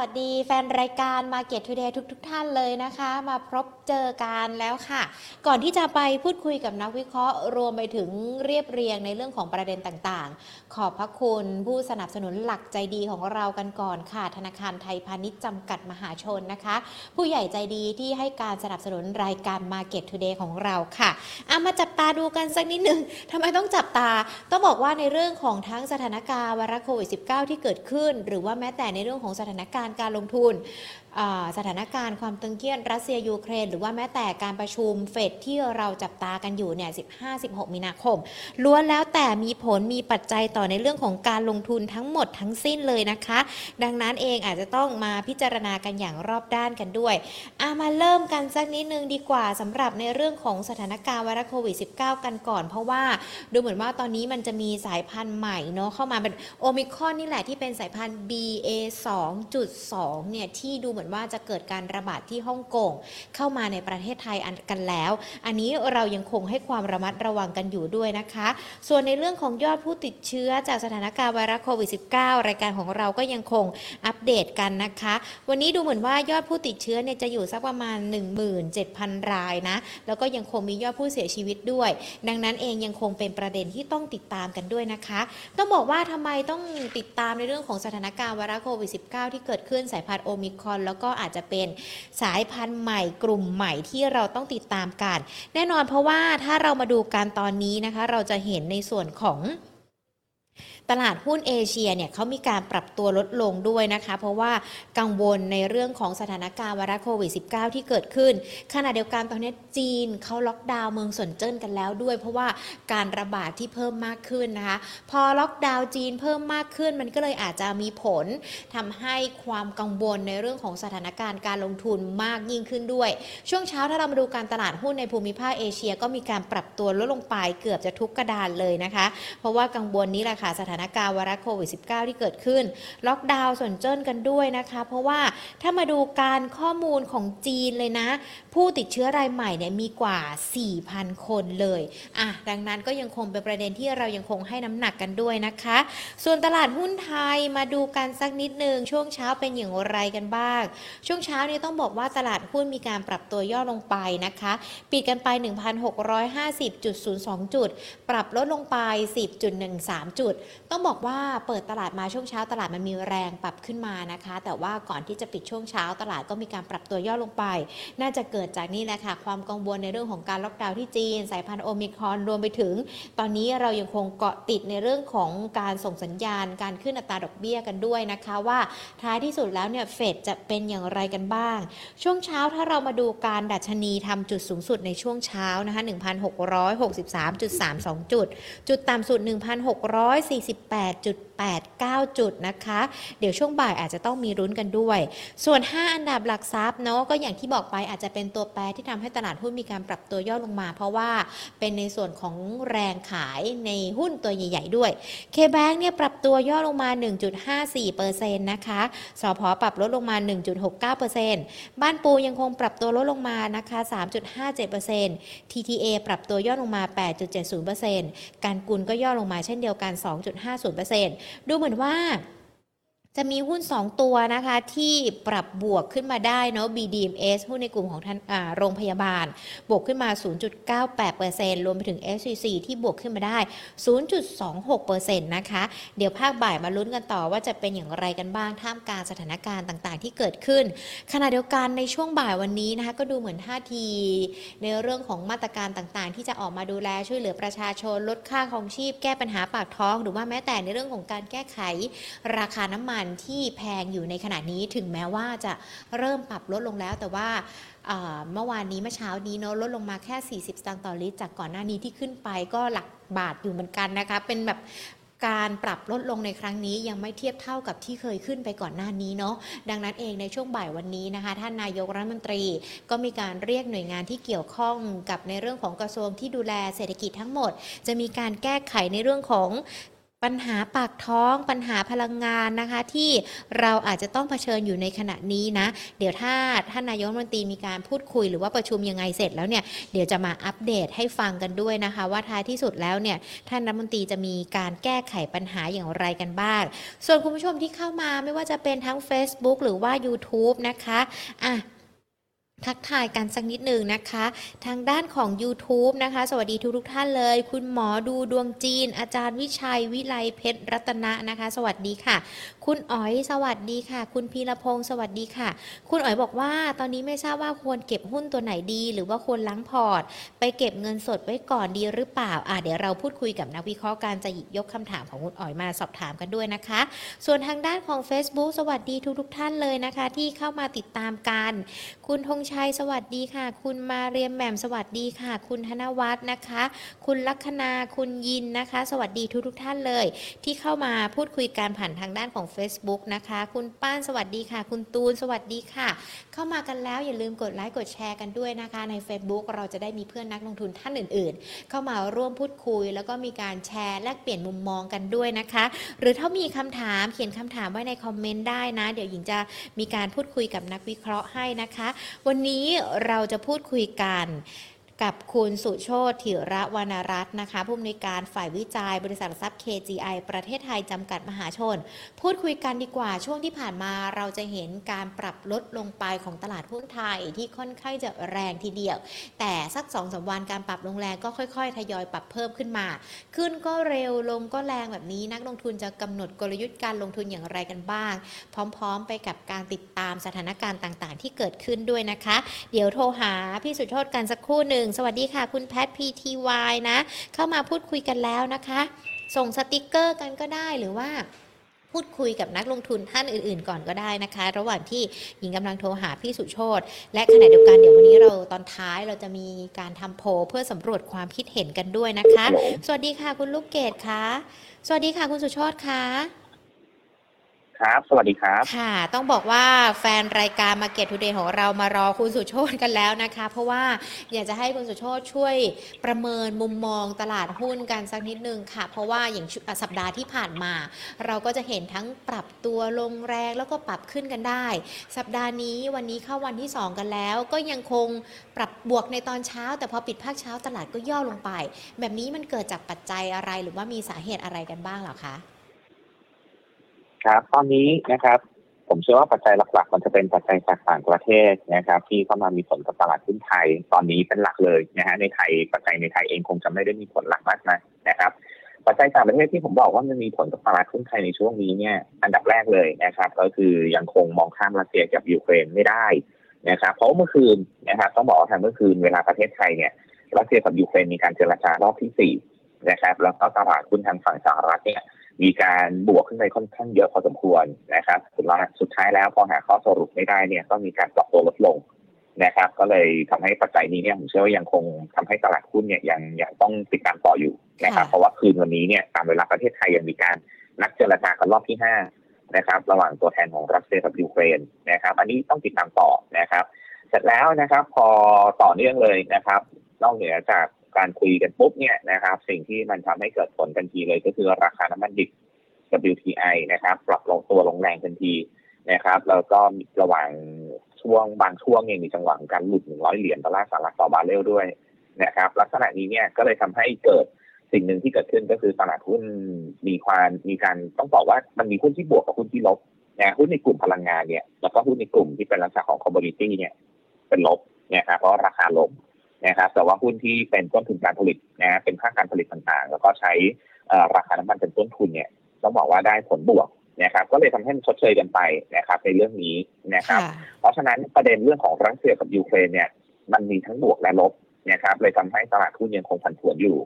วัสดีแฟนรายการ Market Today ทุกทท่านเลยนะคะ มาพบเจอกันแล้วค่ะ ก่อนที่จะไปพูดคุยกับนักวิเคราะห์ รวมไปถึงเรียบเรียงในเรื่องของประเด็นต่างๆ ขอบพระคุณผู้สนับสนุนหลักใจดีของเรากันก่อนค่ะ ธนาคารไทยพาณิชย์จำกัดมหาชนนะคะ ผู้ใหญ่ใจดีที่ให้การสนับสนุนรายการ Market Today ของเราค่ะเอามาจับตาดูกันสักนิดหนึ่งทำไมต้องจับตาต้องบอกว่าในเรื่องของทั้งสถานการณ์วาระโควิด -19 ที่เกิดขึ้น หรือว่าแม้แต่ในเรื่องของสถานการณ์การลงทุน สถานการณ์ความตึงเครียดรัสเซียยูเครน หรือว่าแม้แต่การประชุมเฟดที่เราจับตากันอยู่เนี่ย 15-16 มีนาคม ล้วนแล้วแต่มีผลมีปัจจัยต่อในเรื่องของการลงทุนทั้งหมดทั้งสิ้นเลยนะคะ ดังนั้นเองอาจจะต้องมาพิจารณากันอย่างรอบด้านกันด้วยอามาเริ่มกันสักนิดนึงดีกว่าสำหรับในเรื่องของสถานการณ์ไวรัสโควิด -19 กันก่อน เพราะว่าดูเหมือนว่าตอนนี้มันจะมีสายพันธุ์ใหม่เนาะเข้ามาเป็นโอมิครอนนี่แหละที่เป็นสายพันธุ์ BA 2.2เนี่ยที่ดูเหมือนือนว่าจะเกิดการระบาดที่ฮ่องกงเข้ามาในประเทศไทยกันแล้ว อันนี้เรายังคงให้ความระมัดระวังกันอยู่ด้วยนะคะ ส่วนในเรื่องของยอดผู้ติดเชื้อจากสถานการณ์ไวรัสโควิด -19 รายการของเราก็ยังคงอัปเดตกันนะคะ วันนี้ดูเหมือนว่ายอดผู้ติดเชื้อเนี่ยจะอยู่สักประมาณ 17,000 รายนะ แล้วก็ยังคงมียอดผู้เสียชีวิตด้วย ดังนั้นเองยังคงเป็นประเด็นที่ต้องติดตามกันด้วยนะคะ ต้องบอกว่าทำไมต้องติดตามในเรื่องของสถานการณ์ไวรัสโควิด -19 ที่เกิดขึ้นสายพันธุ์โอมิครอนแล้วก็อาจจะเป็นสายพันธุ์ใหม่กลุ่มใหม่ที่เราต้องติดตามกัน แน่นอนเพราะว่าถ้าเรามาดูการตอนนี้นะคะ เราจะเห็นในส่วนของ ตลาดหุ้นเอเชียเนี่ยเขามีการปรับตัวลดลงด้วยนะคะ เพราะว่ากังวลในเรื่องของสถานการณ์ไวรัสโควิด -19 ที่เกิดขึ้น ขณะเดียวกันตอนนี้จีนเขาล็อกดาวน์เมืองสวนเจิ้นกันแล้วด้วย เพราะว่าการระบาดที่เพิ่มมากขึ้นนะคะ พอล็อกดาวน์จีนเพิ่มมากขึ้น มันก็เลยอาจจะมีผลทำให้ความกังวลในเรื่องของสถานการณ์การลงทุนมากยิ่งขึ้นด้วย ช่วงเช้าถ้าเรามาดูการตลาดหุ้นในภูมิภาคเอเชียก็มีการปรับตัวลดลงไปเกือบจะทุกกระดานเลยนะคะ เพราะว่ากังวลนี้แหละค่ะสถานการณ์วรัสโควิด -19 ที่เกิดขึ้น ล็อกดาวน์ส่วนเจิ้นกันด้วยนะคะ เพราะว่าถ้ามาดูการข้อมูลของจีนเลยนะ ผู้ติดเชื้อรายใหม่เนี่ยมีกว่า 4,000 คนเลยอะดังนั้นก็ยังคงเป็นประเด็นที่เรายังคงให้น้ำหนักกันด้วยนะคะ ส่วนตลาดหุ้นไทยมาดูกันสักนิดนึงช่วงเช้าเป็นอย่างไรกันบ้าง ช่วงเช้านี้ต้องบอกว่าตลาดหุ้นมีการปรับตัวย่อลงไปนะคะ ปิดกันไป 1,650.02 จุด ปรับลดลงไป 10.13 จุดต้องบอกว่าเปิดตลาดมาช่วงเช้าตลาดมันมีแรงปรับขึ้นมานะคะ แต่ว่าก่อนที่จะปิดช่วงเช้าตลาดก็มีการปรับตัวย่อลงไป น่าจะเกิดจากนี่แหละค่ะความกังวลในเรื่องของการล็อกดาวน์ที่จีน สายพันธุ์โอมิครอนรวมไปถึง ตอนนี้เรายังคงเกาะติดในเรื่องของการส่งสัญญาณ การขึ้นอัตราดอกเบี้ยกันด้วยนะคะ ว่าท้ายที่สุดแล้วเนี่ยเฟดจะเป็นอย่างไรกันบ้าง ช่วงเช้าถ้าเรามาดูการดัชนีทำจุดสูงสุดในช่วงเช้านะคะ1,663.32 จุด จุดต่ำสุด18.8 8-9 จุดนะคะ เดี๋ยวช่วงบ่ายอาจจะต้องมีรุ้นกันด้วย ส่วน 5 อันดับหลักทรัพย์เนาะก็อย่างที่บอกไปอาจจะเป็นตัวแปรที่ทำให้ตลาดหุ้นมีการปรับตัวย่อลงมา เพราะว่าเป็นในส่วนของแรงขายในหุ้นตัวใหญ่ ๆ ด้วย K-Bank เนี่ยปรับตัวย่อลงมา 1.54%นะคะสพปรับลดลงมา 1.69%บ้านปูยังคงปรับตัวลดลงมานะคะ 3.57% TTA ปรับตัวย่อลงมา 8.70%การกุลก็ย่อลงมาเช่นเดียวกัน 2.50%ดูเหมือนว่า จะมีหุ้น 2 ตัวนะคะที่ปรับบวกขึ้นมาได้เนาะ BDMs หุ้นในกลุ่มของท่านโรงพยาบาล บวกขึ้นมา 0.98%รวมไปถึง SCC ที่บวกขึ้นมาได้ 0.26%นะคะ เดี๋ยวภาคบ่ายมาลุ้นกันต่อว่าจะเป็นอย่างไรกันบ้างท่ามกลางสถานการณ์ต่างๆ ที่เกิดขึ้น ขณะเดียวกันในช่วงบ่ายวันนี้นะคะก็ดูเหมือนท่าที ในเรื่องของมาตรการต่างๆ ที่จะออกมาดูแลช่วยเหลือประชาชนลดค่าของชีพแก้ปัญหาปากท้อง หรือว่าแม้แต่ในเรื่องของการแก้ไขราคาน้ำมันที่แพงอยู่ในขณะนี้ถึงแม้ว่าจะเริ่มปรับลดลงแล้ว แต่ว่าเมื่อวานนี้เมื่อเช้านี้เนาะลดลงมาแค่ 40สตางค์ต่อลิตร จากก่อนหน้านี้ที่ขึ้นไปก็หลักบาทอยู่เหมือนกันนะคะ เป็นแบบการปรับลดลงในครั้งนี้ยังไม่เทียบเท่ากับที่เคยขึ้นไปก่อนหน้านี้เนาะดังนั้นเองในช่วงบ่ายวันนี้นะคะ ท่านนายกรัฐมนตรีก็มีการเรียกหน่วยงานที่เกี่ยวข้องกับในเรื่องของกระทรวงที่ดูแลเศรษฐกิจทั้งหมด จะมีการแก้ไขในเรื่องของ ปัญหาปากท้องปัญหาพลังงานนะคะ ที่เราอาจจะต้องเผชิญอยู่ในขณะนี้นะ เดี๋ยวถ้าท่านนายกรัฐมนตรีมีการพูดคุยหรือว่าประชุมยังไงเสร็จแล้วเนี่ยเดี๋ยวจะมาอัปเดตให้ฟังกันด้วยนะคะ ว่าท้ายที่สุดแล้วเนี่ยท่านรัฐมนตรีจะมีการแก้ไขปัญหาอย่างไรกันบ้าง ส่วนคุณผู้ชมที่เข้ามาไม่ว่าจะเป็นทั้ง Facebook หรือว่า YouTube นะคะอะ ทักทายกันสักนิดหนึ่งนะคะ ทางด้านของ YouTube นะคะ สวัสดีทุกทุกท่านเลย คุณหมอดูดวงจีน อาจารย์วิชัยวิไลเพชรรัตนะนะคะ สวัสดีค่ะ คุณอ๋อยสวัสดีค่ะ คุณพีรพงศ์สวัสดีค่ะ คุณอ๋อยบอกว่าตอนนี้ไม่ทราบว่าควรเก็บหุ้นตัวไหนดี หรือว่าควรล้างพอร์ต ไปเก็บเงินสดไว้ก่อนดีหรือเปล่าอะเดี๋ยวเราพูดคุยกับนักวิเคราะห์การจะหยิบยกคำถามของคุณอ๋อยมาสอบถามกันด้วยนะคะ ส่วนทางด้านของ Facebook สวัสดีทุกทุกท่านเลยนะคะ ที่เข้ามาติดตามกัน คุณธงชัยสวัสดีค่ะ คุณมาเรียมแหม่มสวัสดีค่ะ คุณธนวัฒน์นะคะ คุณลัคนาคุณยินนะคะ สวัสดีทุกทุกท่านเลย ที่เข้ามาพูดคุยการผ่านทางด้านของ Facebook นะคะ คุณป้านสวัสดีค่ะ คุณตูนสวัสดีค่ะ เข้ามากันแล้วอย่าลืมกดไลค์กดแชร์กันด้วยนะคะ ใน Facebook เราจะได้มีเพื่อนนักลงทุนท่านอื่น ๆ เข้ามาร่วมพูดคุย แล้วก็มีการแชร์แลกเปลี่ยนมุมมองกันด้วยนะคะ หรือถ้ามีคำถามเขียนคำถามไว้ในคอมเมนต์ได้นะ เดี๋ยวหญิงจะมีการพูดคุยกับนักวิเคราะห์ให้นะคะ วันนี้เราจะพูดคุยกัน กับคุณสุโชติถิระวรรณรัตน์นะคะ ผู้อำนวยการฝ่ายวิจัยบริษัทหลักทรัพย์ KGI ประเทศไทยจำกัดมหาชน พูดคุยกันดีกว่าช่วงที่ผ่านมาเราจะเห็นการปรับลดลงไปของตลาดหุ้นไทยที่ค่อนข้างจะแรงทีเดียว แต่สัก2อสวันการปรับลงแรงก็ค่อยๆ ทยอยปรับเพิ่มขึ้นมา ขึ้นก็เร็วลงก็แรงแบบนี้นักลงทุนจะกำหนดกลยุทธ์การลงทุนอย่างไรกันบ้าง พร้อมๆ ไปกับการติดตามสถานการณ์ต่างๆ ที่เกิดขึ้นด้วยนะคะ เดี๋ยวโทรหาพี่สุโชติกันสักครู่หนึ่งสวัสดีค่ะ คุณแพท PTY นะ เข้ามาพูดคุยกันแล้วนะคะ ส่งสติกเกอร์กันก็ได้หรือว่าพูดคุยกับนักลงทุนท่านอื่นๆ ก่อนก็ได้นะคะ ระหว่างที่หญิงกำลังโทรหาพี่สุโชตและขณะเดียวกันเดี๋ยววันนี้เราตอนท้ายเราจะมีการทำโพลเพื่อสำรวจความคิดเห็นกันด้วยนะคะ สวัสดีค่ะคุณลูกเกดคะสวัสดีค่ะคุณสุโชตคะ ครับ สวัสดีครับ ค่ะ ต้องบอกว่าแฟนรายการ Market Today ของเรามารอคุณสุโชตกันแล้วนะคะ เพราะว่าอยากจะให้คุณสุโชตช่วยประเมินมุมมองตลาดหุ้นกันสักนิดนึงค่ะ เพราะว่าอย่างสัปดาห์ที่ผ่านมา เราก็จะเห็นทั้งปรับตัวลงแรงแล้วก็ปรับขึ้นกันได้ สัปดาห์นี้วันนี้เข้าวันที่ 2 กันแล้ว ก็ยังคงปรับบวกในตอนเช้า แต่พอปิดภาคเช้าตลาดก็ย่อลงไป แบบนี้มันเกิดจากปัจจัยอะไรหรือว่ามีสาเหตุอะไรกันบ้างหรอคะ ครับตอนนี้นะครับ ผมเชื่อว่าปัจจัยหลักๆ มันจะเป็นปัจจัยจากต่างประเทศนะครับ ที่เข้ามามีผลกับตลาดหุ้นไทย ตอนนี้เป็นหลักเลยนะฮะในไทยปัจจัยในไทยเองคงจะไม่ได้มีผลหลักมากนะนะครับปัจจัยต่างประเทศที่ผมบอกว่ามันมีผลกับตลาดหุ้นไทยในช่วงนี้เนี่ยอันดับแรกเลยนะครับ ก็คือยังคงมองข้ามรัสเซียกับยูเครนไม่ได้นะครับเพราะเมื่อคืนนะครับต้องบอกว่าทางเมื่อคืนเวลาประเทศไทยเนี่ยรัสเซียกับยูเครนมีการเจรจารอบที่สี่นะครับแล้วก็ตลาดหุ้นทางฝั่งสหรัฐเนี่ย มีการบวกขึ้นไปค่อนข้างเยอะพอสมควรนะครับสุดท้ายสุดท้ายแล้วพอหาข้อสรุปไม่ได้เนี่ยก็มีการปรับตัวลดลงนะครับ ก็เลยทำให้ปัจจัยนี้เนี่ยผมเชื่อว่ายังคงทำให้ตลาดหุ้นเนี่ยยังยังต้องติดตามต่ออยู่นะครับค่ะเพราะว่าคืนวันนี้เนี่ยตามเวลาประเทศไทยยังมีการนัดเจรจากันรอบที่ห้านะครับระหว่างตัวแทนของรัสเซียกับยูเครนนะครับ อันนี้ต้องติดตามต่อนะครับ เสร็จแล้วนะครับ พอต่อเนื่องเลยนะครับ นอกเหนือจาก การคุยกันปุ๊บเนี่ยนะครับ สิ่งที่มันทำให้เกิดผลทันทีเลยก็คือราคาน้ำมันดิบ WTI นะครับ ปรับลงตัวลงแรงทันทีนะครับ แล้วก็ระหว่างช่วงบางช่วงเนี่ยมีจังหวะการหลุด100เหรียญดอลลาร์สหรัฐต่อบาร์เรลด้วยนะครับ ลักษณะนี้เนี่ยก็เลยทำให้เกิดสิ่งหนึ่งที่เกิดขึ้นก็คือตลาดหุ้นมีความมีการต้องบอกว่ามันมีหุ้นที่บวกกับหุ้นที่ลบนะหุ้นในกลุ่มพลังงานเนี่ยแล้วก็หุ้นในกลุ่มที่เป็นลักษณะของ commodity เนี่ยเป็นลบนะครับเพราะราคาลง นะครับแต่ว่าหุ้นที่เป็นต้นทุนการผลิตนะเป็นภาคการผลิตต่างๆ แล้วก็ใช้เอ่อราคาน้ำมันเป็นต้นทุนเนี่ยต้องบอกว่าได้ผลบวกนะครับก็เลยทำให้มันชดเชยกันไปนะครับในเรื่องนี้นะครับค่ะเพราะฉะนั้นประเด็นเรื่องของรัสเซียกับยูเครนเนี่ยมันมีทั้งบวกและลบนะครับเลยทำให้ตลาดหุ้นยังคงผันผวนอยู่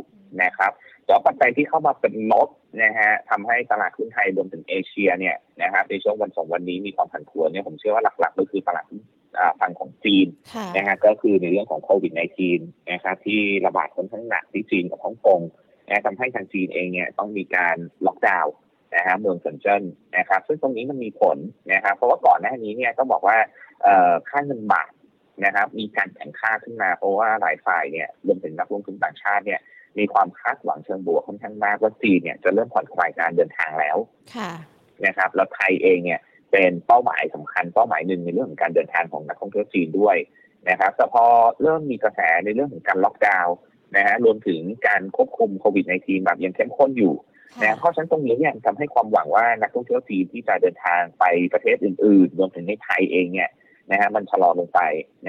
นะครับแต่ว่าปัจจัยที่เข้ามาเป็นลบนะฮะทำให้ตลาดหุ้นไทยรวมถึงเอเชียเนี่ยนะครับในช่วงวันสองวันนี้มีความผันผวนเนี่ยผมเชื่อว่าหลักๆก็คือตลาดหุ้นอ่า ฝั่งของจีนค่ะนะฮะก็คือในเรื่องของโควิด -19 นะครับที่ระบาดค่อนข้างหนักที่จีนกับฮ่องกงนะทำให้ทางจีนเองเนี่ยต้องมีการล็อกดาวน์นะฮะเมืองเซินเจิ้นนะครับ ซึ่งตรงนี้มันมีผลนะครับเพราะว่าก่อนหน้านี้เนี่ยต้องบอกว่าเอ่อค่าเงินบาทนะครับ มีการแข่งค่าขึ้นมา เพราะว่าหลายฝ่ายเนี่ยรวมถึงนักลงทุนต่างชาติเนี่ยมีความคาดหวังเชิงบวกค่อนข้างมากว่าจีนเนี่ยจะเริ่มผ่อนคลายการเดินทางแล้วค่ะนะครับแล้วไทยเองเนี่ย เป็นเป้าหมายสำคัญเป้าหมายหนึ่งในเรื่องของการเดินทางของนักท่องเที่ยวจีนด้วยนะครับแต่พอเริ่มมีกระแสในเรื่องของการล็อกดาวน์นะฮะรวมถึงการควบคุมโควิด -19 แบบยังเข้มข้นอยู่นะเพราะฉะนั้นตรงนี้เนี่ยทำให้ความหวังว่านักท่องเที่ยวจีนที่จะเดินทางไปประเทศอื่นๆ รวมถึงในไทยเองเนี่ยนะฮะมันชะลอลงไป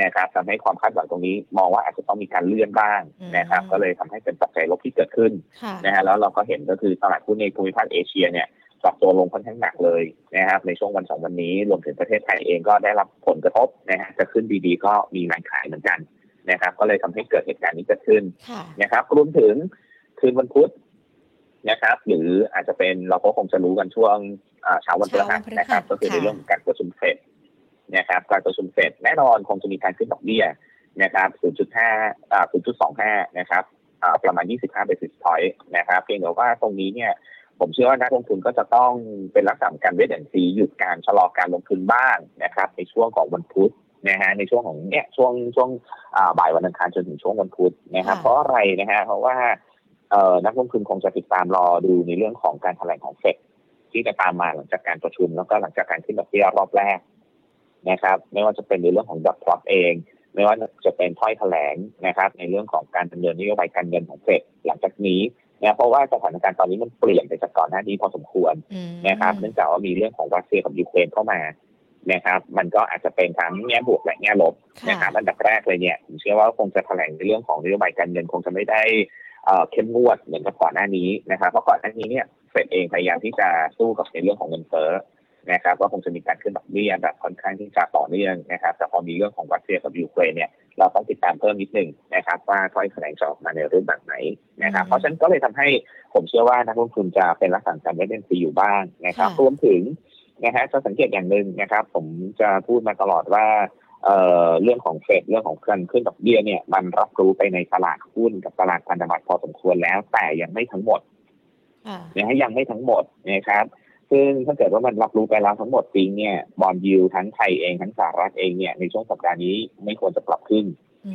นะครับทำให้ความคาดหวังตรงนี้มองว่าอาจจะต้องมีการเลื่อนบ้างนะครับ ก็เลยทำให้เป็นปัจจัยลบที่เกิดขึ้นค่ะนะฮะแล้วเราก็เห็นก็คือตลาดหุ้นในภูมิภาคเอเชียเนี่ย ปรับตัวลงค่อนข้างหนักเลยนะครับในช่วงวันสองวันนี้รวมถึงประเทศไทยเองก็ได้รับผลกระทบนะฮะจะขึ้นดีๆ ก็มีแรงขายเหมือนกันนะครับ ก็เลยทำให้เกิดเหตุการณ์นี้เกิดขึ้นค่ะนะครับรวมถึงคืนวันพุธนะครับ หรืออาจจะเป็นเราก็คงจะรู้กันช่วงอ่าเช้าวันพฤหัสนะครับ ก็คือในเรื่องของการประชุมเฟดนะครับ การประชุมเฟดแน่นอนคงจะมีการขึ้นดอกเบี้ยนะครับ 0.5อ่า0.25 นะครับอ่าประมาณ 25 basis point นะครับ เพียงแต่ว่าตรงนี้เนี่ย ผมเชื่อว่านักลงทุนก็จะต้องเป็นลักษณะของการเวทแอนซีหยุดการชะลอการลงทุนบ้างนะครับ ในช่วงของวันพุธนะฮะในช่วงของเนี่ยช่วงช่วงอ่าบ่ายวันอังคารจนถึงช่วงวันพุธนะครับค่ะเพราะอะไรนะฮะเพราะว่าเอ่อนักลงทุนคงจะติดตามรอดูในเรื่องของการแถลงของเฟดที่จะตามมาหลังจากการประชุม แล้วก็หลังจากการขึ้นดอกเบี้ยรอบแรกนะครับ ไม่ว่าจะเป็นในเรื่องของดอกพลอตเอง ไม่ว่าจะเป็นถ้อยแถลงนะครับ ในเรื่องของการดำเนินนโยบายการเงินของเฟดหลังจากนี้ นะเพราะว่าสถานการณ์ตอนนี้มันเปลี่ยนไปจากก่อนหน้านี้พอสมควรอืมนะครับ เนื่องจากว่ามีเรื่องของรัสเซียกับยูเครนเข้ามานะครับ มันก็อาจจะเป็นทั้งแง่บวกและแง่ลบค่ะนะครับอันดับแรกเลยเนี่ยผมเชื่อว่าคงจะแถลงในเรื่องของนโยบายการเงินคงจะไม่ได้เอ่อเข้มงวดเหมือนกับก่อนหน้านี้นะครับเพราะก่อนหน้านี้เนี่ยเฟดเองพยายามที่จะสู้กับในเรื่องของเงินเฟ้อ นะครับก็คงจะมีการขึ้นดอกเบี้ยแบบค่อนข้างที่จะต่อเนื่องนะครับ แต่พอมีเรื่องของรัสเซียกับยูเครนเนี่ยเราต้องติดตามเพิ่มนิดนึงนะครับ ว่าถ้อยแถลงจะออกมาในรูปแบบไหนนะครับ เพราะฉะนั้นก็เลยทำให้ผมเชื่อว่านักลงทุนจะเป็นลักษณะการเล่นซีอยู่บ้างนะครับค่ะรวมถึงนะฮะจะสังเกตอย่างหนึ่งนะครับ ผมจะพูดมาตลอดว่าเอ่อเรื่องของเฟดเรื่องของการขึ้นดอกเบี้ยเนี่ยมันรับรู้ไปในตลาดหุ้นกับตลาดพันธบัตรพอสมควรแล้ว แต่ยังไม่ทั้งหมดค่ะนะฮะยังไม่ทั้งหมดนะครับ ซึ่งถ้าเกิดว่ามันรับรู้ไปแล้วทั้งหมดจริงเนี่ย bond yield ทั้งไทยเองทั้งสหรัฐเองเนี่ยในช่วงสัปดาห์นี้ไม่ควรจะปรับขึ้น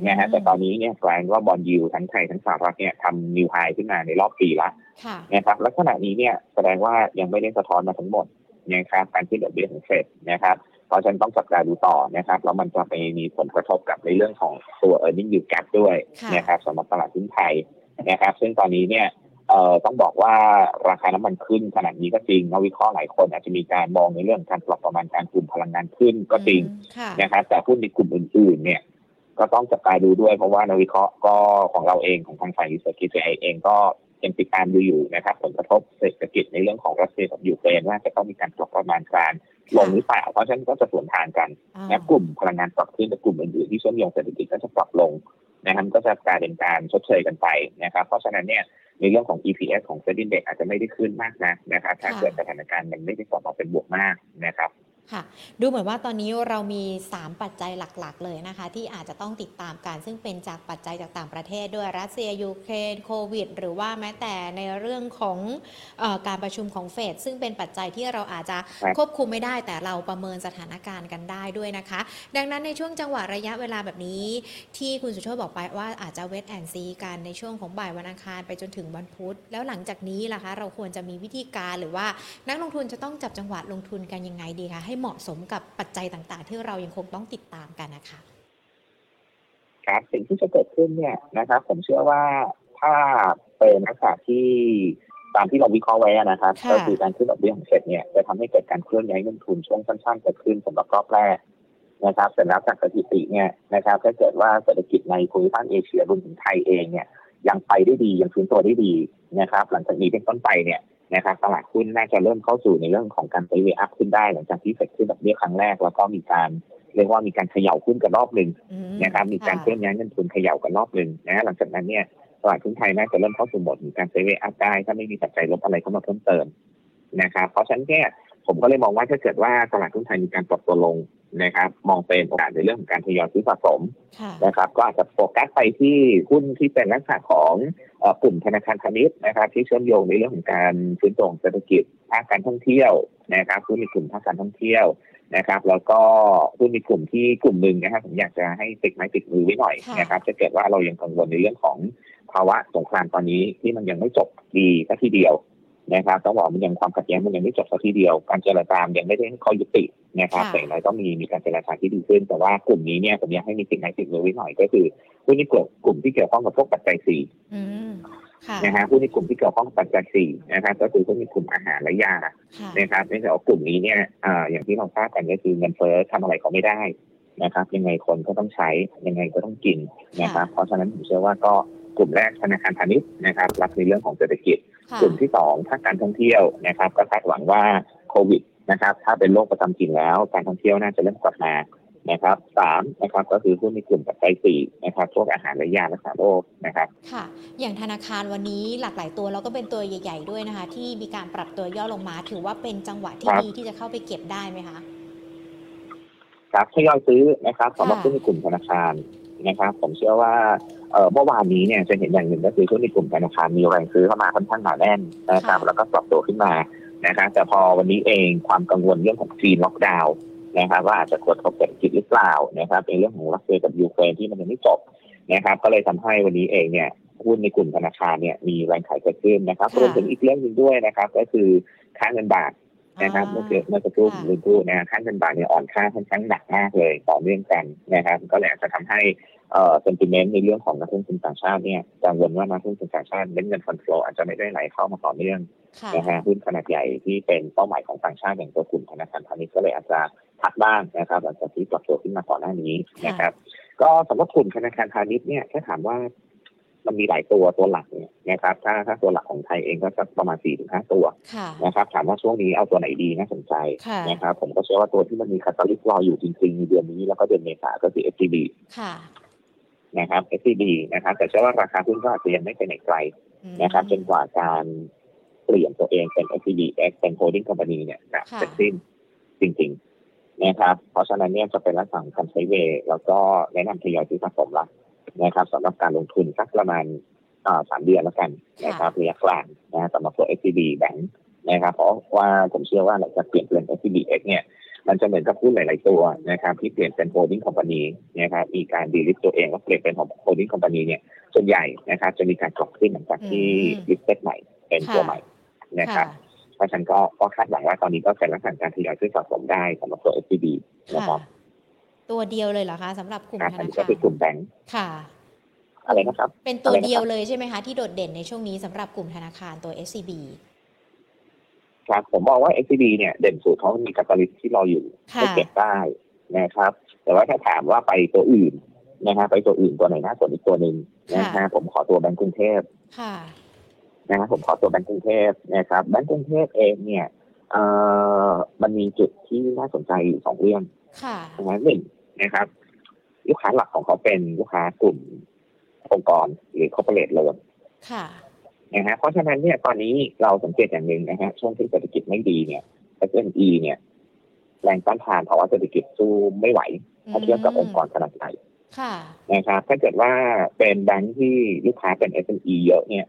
นะฮะแต่ตอนนี้เนี่ยกลายเป็นว่า bond yield ทั้งไทยทั้งสหรัฐเนี่ยทำ new high ขึ้นมาในรอบปีละค่ะนะครับลักษณะนี้เนี่ยแสดงว่ายังไม่ได้สะท้อนมาทั้งหมดนะครับการขึ้นดอกเบี้ยของเฟดนะครับเพราะฉะนันต้องจับตาดูต่อนะครับแล้วมันจะไปมีผลกระทบกับในเรื่องของตัว e a r n i n g yield gap ด้วยค่ะนะครับสำหรับตลาดหุ้นไทยนะครับ ซึ่งตอนนี้เนี่ย เอ่อต้องบอกว่าราคาน้ำมันขึ้นขนาดนี้ก็จริงนักวิเคราะห์หลายคนอาจจะมีการมองในเรื่องการปรับประมาณการกลุ่มพลังงานขึ้นก็จริงอืมค่ะนะครับแต่หุ้นในกลุ่มอื่นๆ เนี่ยก็ต้องจับตาดูด้วยเพราะว่านักวิเคราะห์ก็ของเราเองของทางฝ่ายวิสาหกิจเองก็ ยังติดตามดูอยู่นะครับ ผลกระทบเศรษฐกิจในเรื่องของรัสเซียกับยูเครนว่าจะต้องมีการปรับประมาณการลงหรือเปล่าเพราะฉะนั้นก็จะสวนทางกันอ่านะกลุ่มพลังงานปรับขึ้นแต่กลุ่มอื่นๆที่เชื่อมโยงเศรษฐกิจก็จะปรับลงนะครับก็จะกลายเป็นการชดเชยกันไปนะครับ เพราะฉะนั้นเนี่ยในเรื่องของ EPS ของเซ็นดิ้เด็กอาจจะไม่ได้ขึ้นมากนะนะครับ ถ้าค่ะเกิดสถานการณ์มันไม่ได้กลับมาเป็นบวกมากนะครับ ค่ะดูเหมือนว่าตอนนี้เรามี 3 ปัจจัยหลักๆ เลยนะคะ ที่อาจจะต้องติดตามกัน ซึ่งเป็นจากปัจจัยจากต่างประเทศด้วยรัสเซียยูเครนโควิด หรือว่าแม้แต่ในเรื่องของเออการประชุมของเฟดซึ่งเป็นปัจจัยที่เราอาจจะครับควบคุมไม่ได้ แต่เราประเมินสถานการณ์กันได้ด้วยนะคะ ดังนั้นในช่วงจังหวะระยะเวลาแบบนี้ ที่คุณสุโชตบอกไปว่าอาจจะเวทแอนซีกันในช่วงของบ่ายวันอังคารไปจนถึงวันพุธ แล้วหลังจากนี้ล่ะคะ เราควรจะมีวิธีการหรือว่านักลงทุนจะต้องจับจังหวะลงทุนกันยังไงดีคะให้เหมาะสมกับปัจจัยต่างๆ ที่เรายังคงต้องติดตามกันนะคะครับสิ่งที่จะเกิดขึ้นเนี่ยนะครับ ผมเชื่อว่าถ้าเป็นลักษณะที่ตามที่เราวิเคราะห์ไว้อะนะครับค่ะก็คือการขึ้นดอกเบี้ยของเฟดเนี่ยจะทำให้เกิดการเคลื่อนย้ายเงินทุนช่วงสั้นๆเกิดขึ้นสำหรับรอบแรกนะครับเสร็จแล้วจากสถิติเนี่ยนะครับถ้าเกิดว่าเศรษฐกิจในภูมิภาคเอเชียรวมถึงไทยเองเนี่ยยังไปได้ดียังฟื้นตัวได้ดีนะครับ หลังจากนี้เป็นต้นไปเนี่ย นะครับตลาดหุ้นน่าจะเริ่มเข้าสู่ในเรื่องของการ sideway up ขึ้นได้ หลังจากที่เฟดขึ้นดอกเบี้ยครั้งแรก แล้วก็มีการเรียกว่ามีการเขย่าขึ้นกันรอบหนึ่งอืมนะครับมีการค่ะเคลื่อนย้ายเงินทุนเขย่ากันรอบหนึ่งนะฮะหลังจากนั้นเนี่ยตลาดหุ้นไทยน่าจะเริ่มเข้าสู่โหมดของการ sideway up ได้ถ้าไม่มีปัจจัยลบอะไรเข้ามาเพิ่มเติมนะครับเพราะฉะนั้นเนี่ยผมก็เลยมองว่าถ้าเกิดว่าตลาดหุ้นไทยมีการปรับตัวลง นะครับ มองเป็นโอกาสในเรื่องของการทยอยซื้อสะสมค่ะนะครับ ก็อาจจะโฟกัสไปที่หุ้นที่เป็นลักษณะของเอ่อกลุ่มธนาคารพาณิชย์นะครับ ที่เชื่อมโยงในเรื่องของการฟื้นตัวของเศรษฐกิจภาคการท่องเที่ยวนะครับหุ้นในกลุ่มภาคการท่องเที่ยวนะครับ แล้วก็หุ้นในกลุ่มที่กลุ่มหนึ่งนะครับผมอยากจะให้ติดไม้ติดมือไว้หน่อยค่ะนะครับถ้าเกิดว่าเรายังกังวลในเรื่องของภาวะสงครามตอนนี้ที่มันยังไม่จบดีสักทีเดียว นะครับต้องบอกมันยังความขัดแย้งมันยังไม่จบสักทีเดียว การเจรจายังไม่ได้ข้อยุตินะครับค่ะแต่อย่างไรก็มีมีการเจรจาที่ดีขึ้น แต่ว่ากลุ่มนี้เนี่ยผมอยากให้มีสิ่งไหนสิ่งรู้ไว้หน่อยก็คือผู้ที่กลุ่มกลุ่มที่เกี่ยวข้องกับพวกปัจจัยสี่อืมค่ะนะฮะผู้ที่กลุ่มที่เกี่ยวข้องกับปัจจัยสี่นะครับก็คือผู้ที่กลุ่มอาหารและยาค่ะนะครับเนื่องจากว่ากลุ่มนี้เนี่ยอ่าอย่างที่เราทราบกันก็คือเงินเฟ้อทำอะไรเขาไม่ได้นะครับ ยังไงคนก็ต้องใช้ยังไงก็ต้องกินนะครับ เพราะฉะนั้นผมเชื่อว่าก็กลุ่มแรกธนาคารพาณิชย์นะครับรับในเรื่องของเศรษฐกิจค่ะ กลุ่มที่สองภาคการท่องเที่ยวนะครับ ก็คาดหวังว่าโควิดนะครับ ถ้าเป็นโรคประจำถิ่นแล้ว การท่องเที่ยวน่าจะเริ่มกลับมานะครับสามนะครับก็คือผู้ในกลุ่มปัจจัยสี่นะครับพวกอาหารและยารักษาโรคนะครับค่ะ อย่างธนาคารวันนี้หลากหลายตัวแล้วก็เป็นตัวใหญ่ ๆ ด้วยนะคะ ที่มีการปรับตัวย่อลงมา ถือว่าเป็นจังหวะที่ครับดีที่จะเข้าไปเก็บได้ไหมคะครับทยอยซื้อนะครับสำหรับค่ะผู้ในกลุ่มธนาคารนะครับ ผมเชื่อว่า เอ่อเมื่อวานนี้เนี่ยจะเห็นอย่างหนึ่งก็คือผู้ในกลุ่มธนาคารมีแรงซื้อเข้ามาค่อนข้างหนาแน่นนะครับแล้วก็ปรับตัวขึ้นมานะครับแต่พอวันนี้เองความกังวลเรื่องของจีนล็อกดาวน์นะครับว่าอาจจะกดทบเศรษฐกิจหรือเปล่านะครับในเรื่องของรัสเซียกับยูเครนที่มันยังไม่จบนะครับ ก็เลยทำให้วันนี้เองเนี่ยหุ้นในกลุ่มธนาคารเนี่ยมีแรงขายเกิดขึ้นนะครับค่ะรวมถึงอีกเรื่องหนึ่งด้วยนะครับ ก็คือค่าเงินบาท นะครับเมื่อกี้เมื่อสักครู่ผมลืมพูดนะค่าเงินบาทเนี่ยอ่อนค่าค่อนข้างหนักมากเลยต่อเนื่องกันนะครับ ก็เลยอาจจะทำให้เอ่อ sentiment ในเรื่องของนักลงทุนต่างชาติเนี่ยกังวลว่านักลงทุนต่างชาติเล่นเงินฟันโฟอาจจะไม่ได้ไหลเข้ามาต่อเนื่องค่ะนะฮะหุ้นขนาดใหญ่ที่เป็นเป้าหมายของต่างชาติอย่างตัวกลุ่มธนาคารพาณิชย์ก็เลยอาจจะพักบ้างนะครับหลังจากที่ปรับตัวขึ้นมาก่อนหน้านี้นะครับ ก็สำหรับกลุ่มธนาคารพาณิชย์เนี่ยแค่ถามว่า มันมีหลายตัวตัวหลักเนี่ยนะครับ ถ้าถ้าตัวหลักของไทยเองก็จะประมาณ4ี่ถึงห้าตัวค่ะนะครับ ถามว่าช่วงนี้เอาตัวไหนดีน่าสนใจค่ะนะครับ ผมก็เชื่อว่าตัวที่มันมีคาตาลิสต์รออยู่จริงๆในเดือนนี้แล้วก็เดือนเมษาก็คือ SCB ค่ะนะครับ SCB นะครับ แต่เชื่อว่าราคาหุ้นก็อาจจะยังไม่ไปไหนไกลอืมนะครับจนกว่าการเปลี่ยนตัวเองเป็น SCB X เป็น holding company เนี่ยจะค่ะเสร็จสิ้นจริง ๆ นะครับ เพราะฉะนั้นเนี่ยจะเป็นลักษณะของการใช้เวย์แล้วก็แนะนำทยอยซื้อสะสมละ นะครับสำหรับการลงทุนสักประมาณอ่าสามเดือนแล้วกันนะครับระยะกลางนะสำหรับตัว SCB Bank นะครับ เพราะว่าผมเชื่อว่าหลังจากเปลี่ยนเป็น SCBX เนี่ยมันจะเหมือนกับหุ้นหลาย ๆ ตัวนะครับที่เปลี่ยนเป็น holding company นะครับมีการ delist ตัวเองแล้วเปลี่ยนเป็น holding company เนี่ยส่วนใหญ่นะครับจะมีการกลับขึ้นหลังจากที่อืม list ใหม่เป็นตัวค่ะใหม่นะครับค่ะเพราะฉะนั้นก็ก็คาดหวังว่าตอนนี้ก็เป็นลักษณะการทยอยซื้อสะสมได้สำหรับตัว SCB นะคค่ะรับ ตัวเดียวเลยเหรอคะสำหรับกลุ่มครับธอันนานี้ก็คารคือกลุ่มแบงค์ค่ะ อะไรนะครับ เป็นตัวอะไรนะครับเดียวเลยใช่ไหมคะ ที่โดดเด่นในช่วงนี้สำหรับกลุ่มธนาคารตัว SCB ครับผมมองว่า SCB เนี่ยเด่นสุดเพราะมันมีคาตาลิสต์ที่รออยู่ค่ะให้เก็บได้นะครับ แต่ว่าถ้าถามว่าไปตัวอื่นนะฮะไปตัวอื่นตัวไหนน่าสนอีกตัวหนึ่งนะฮะผมขอตัวแบงก์กรุงเทพค่ะนะครับผมขอตัวแบงก์กรุงเทพนะครับแบงก์กรุงเทพเองเนี่ยเอ่อมันมีจุดที่น่าสนใจอยู่สองเรื่องค่ะนะหนึ่ง นะครับ ลูกค้าหลักของเขาเป็นลูกค้ากลุ่มองค์กรหรือ corporate loan ค่ะนะฮะเพราะฉะนั้นเนี่ยตอนนี้เราสังเกตอย่างหนึ่งนะฮะช่วงที่เศรษฐกิจไม่ดีเนี่ย SME เนี่ย แรงต้านทานภาวะเศรษฐกิจสู้ไม่ไหวถ้าเทียบกับองค์กรขนาดใหญ่ค่ะนะครับถ้าเกิดว่าเป็นแบงค์ที่ลูกค้าเป็น SME เยอะเนี่ย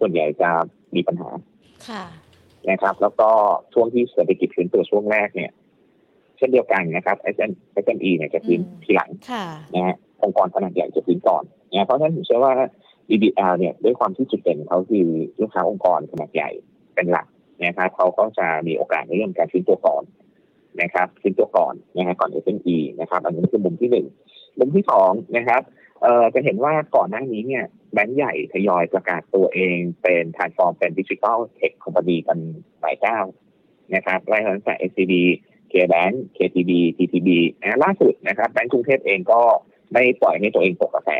ส่วนใหญ่จะมีปัญหาค่ะนะครับ แล้วก็ช่วงที่เศรษฐกิจฟื้นตัวช่วงแรกเนี่ย เช่นเดียวกันนะครับ SM SME เนี่ยจะฟื้นอืมทีหลังค่ะนะฮะองค์กรขนาดใหญ่จะฟื้นก่อนนะเพราะฉะนั้นผมเชื่อว่า BBL เนี่ยด้วยความที่จุดเด่นของเขาคือลูกค้าองค์กรขนาดใหญ่เป็นหลักนะครับเขาก็จะมีโอกาสในเรื่องการฟื้นตัวก่อนนะครับฟื้นตัวก่อนนะฮะก่อน SME นะครับอันนี้คือมุมที่หนึ่งมุมที่สองนะครับเอ่อจะเห็นว่าก่อนหน้านี้เนี่ยแบงก์ใหญ่ทยอยประกาศตัวเองเป็น transform เป็นดิจิทัลเทคคอมพานีกันหลายเจ้านะครับไล่ตั้งแต่ SCB KBank KTB TTB นะล่าสุดนะครับแบงก์กรุงเทพเองก็ไม่ปล่อยให้ตัวเองตกกระแส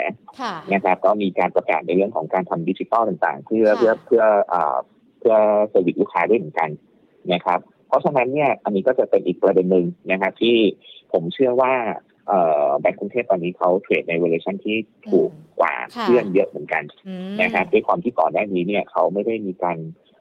ค่ะนะครับ ก็มีการประกาศในเรื่องของการทำดิจิทัลต่างๆ เพื่อค่ะเพื่อเพื่ออ่าเพื่อ service ลูกค้าด้วยเหมือนกันนะครับ เพราะฉะนั้นเนี่ยอันนี้ก็จะเป็นอีกประเด็นหนึ่งนะครับที่ผมเชื่อว่าเอ่อแบงก์กรุงเทพตอนนี้เขา trade ใน valuation ที่ถูกกว่าค่ะเพื่อนเยอะเหมือนกันอืมนะครับด้วยความที่ก่อนหน้านี้เนี่ยเขาไม่ได้มีการ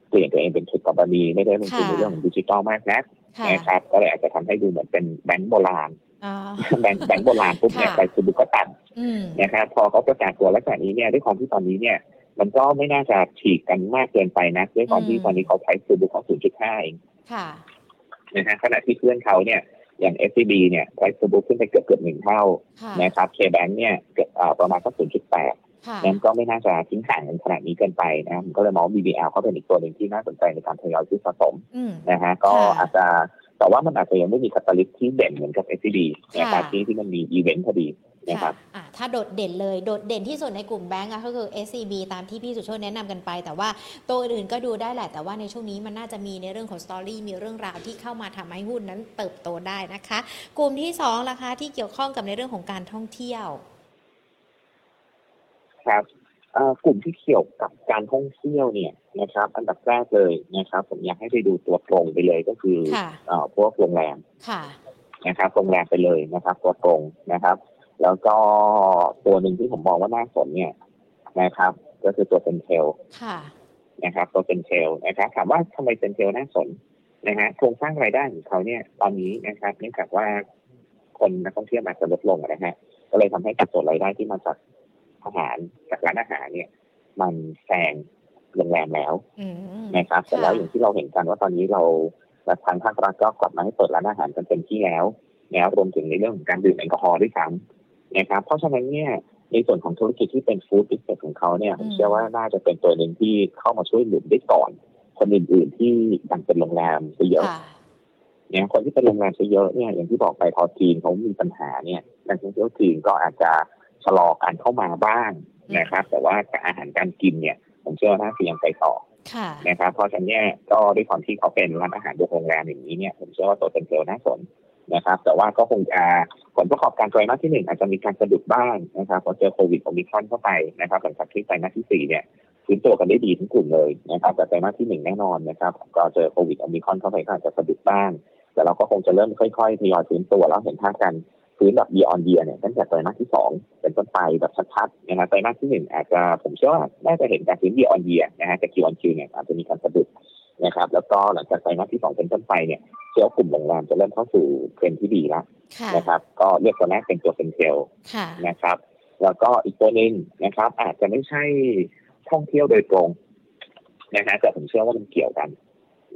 เปลี่ยนตัวเองเป็นเทคคอมพานีไม่ได้ลงทุนค่ะในเรื่องของดิจิทัลมากนักค่ะ นะครับก็เลยอาจจะทำให้ดูเหมือนเป็นแบงก์โบราณอ่าแบงก์แบงก์โบราณปุ๊บเนี่ยค่ะไปซื้อบุกตันอืมนะครับพอเขาประกาศตัวลักษณะนี้เนี่ยด้วยความที่ตอนนี้เนี่ยมันก็ไม่น่าจะฉีกกันมากเกินไปนะด้วยความที่อืมตอนนี้เขาใช้ซื้อบุกของ0.5เองค่ะนะฮะขณะที่เพื่อนเขาเนี่ยอย่าง SCB เนี่ยใช้ซื้อบุกขึ้นไปเกือบเกือบหนึ่งเท่าค่ะนะครับ KBank เนี่ยเกือบอ่าประมาณสัก0.8ค่ะ นั้นก็ไม่น่าจะทิ้งห่างกันขนาดนี้เกินไปนะครับผมก็เลยมองว่า BBL ก็เป็นอีกตัวหนึ่งที่น่าสนใจในการทยอยซื้อสะสมอืมนะฮะก็ค่ะอาจจะแต่ว่ามันอาจจะยังไม่มี catalyst ที่เด่นเหมือนกับ SCB นะครับค่ะที่ที่มันมีอีเวนต์พอดีนะครับค่ะอะถ้าโดดเด่นเลยโดดเด่นที่สุดในกลุ่มแบงก์อะก็คือ SCB ตามที่พี่สุโชตแนะนำกันไป แต่ว่าตัวอื่นก็ดูได้แหละ แต่ว่าในช่วงนี้มันน่าจะมีในเรื่องของ story มีเรื่องราวที่เข้ามาทำให้หุ้นนั้นเติบโตได้นะคะ กลุ่มที่2ราคาที่เกี่ยวข้องกับในเรื่องของการท่องเที่ยว ครับเอ่อกลุ่มที่เกี่ยวกับการท่องเที่ยวเนี่ยนะครับ อันดับแรกเลยนะครับ ผมอยากให้ไปดูตัวตรงไปเลยก็คือค่ะเอ่อพวกโรงแรมค่ะนะครับโรงแรมไปเลยนะครับ ตัวตรงนะครับ แล้วก็ตัวหนึ่งที่ผมมองว่าน่าสนเนี่ยนะครับ ก็คือตัว CENTEL ค่ะนะครับ ตัว CENTEL นะครับถามว่าทำไม CENTEL น่าสนนะฮะโครงสร้างรายได้ของเขาเนี่ยตอนนี้นะครับ เนื่องจากว่าคนนักท่องเที่ยวอาจจะลดลงนะฮะก็เลยทำให้สัดส่วนรายได้ที่มาจาก อาหารจากร้านอาหารเนี่ย มันแซงโรงแรมแล้วอืมนะครับแต่แล้วค่ะอย่างที่เราเห็นกันว่าตอนนี้เราทางภาครัฐก็กลับมาให้เปิดร้านอาหารกันเต็มที่แล้วแล้วรวมถึงในเรื่องของการดื่มแอลกอฮอล์ด้วยซ้ำนะครับเพราะฉะนั้นเนี่ยในส่วนของธุรกิจที่เป็นฟู้ดบิสเนสของเขาเนี่ยผมเชื่อว่าน่าจะเป็นตัวหนึ่งที่เข้ามาช่วยหนุนได้ก่อน คนอื่นๆที่ยังเป็นโรงแรมซะเยอะค่ะเนี่ยคนที่เป็นโรงแรมซะเยอะเนี่ยอย่างที่บอกไปพอจีนเขามีปัญหาเนี่ยนักท่องเที่ยวจีนก็อาจจะ ชะลอการเข้ามาบ้างนะครับ แต่ว่าอาหารการกินเนี่ย ผมเชื่อว่าน่าจะยังไปต่อค่ะนะครับเพราะฉะนั้นเนี่ยก็ด้วยความที่เขาเป็นร้านอาหารโดยโรงแรมอย่างนี้เนี่ยผมเชื่อว่าตัวเป็นเทลน่าสนนะครับ แต่ว่าก็คงจะผลประกอบการไตรมาสที่หนึ่งอาจจะมีการสะดุดบ้างนะครับพอเจอโควิดโอมิครอนเข้าไปนะครับหลังจากที่ไตรมาสที่สี่เนี่ยฟื้นตัวกันได้ดีทั้งกลุ่มเลยนะครับแต่ไตรมาสที่หนึ่งแน่นอนนะครับก็เจอโควิดโอมิครอนเข้าไปก็อาจจะสะดุดบ้าง แต่เราก็คงจะเริ่มค่อยๆทยอยฟื้นตัวแล้วเห็นภาพกัน ฟื้นแบบ year on year เนี่ยตั้งแต่ไตรมาสที่สองเป็นต้นไปแบบชัดๆนะครับไตรมาสที่หนึ่งอาจจะผมเชื่อว่าน่าจะเห็นการฟื้น year on year นะฮะแต่ Q on Q เนี่ยอาจจะมีการสะดุดนะครับแล้วก็หลังจากไตรมาสที่สองเป็นต้นไปเนี่ยเชื่อว่ากลุ่มโรงแรมจะเริ่มเข้าสู่เทรนด์ที่ดีแล้วค่ะนะครับก็เรียกตัวแรกเป็นตัวเซนเทลค่ะนะครับ แล้วก็อีกตัวหนึ่งนะครับ อาจจะไม่ใช่ท่องเที่ยวโดยตรงนะฮะแต่ผมเชื่อว่ามันเกี่ยวกัน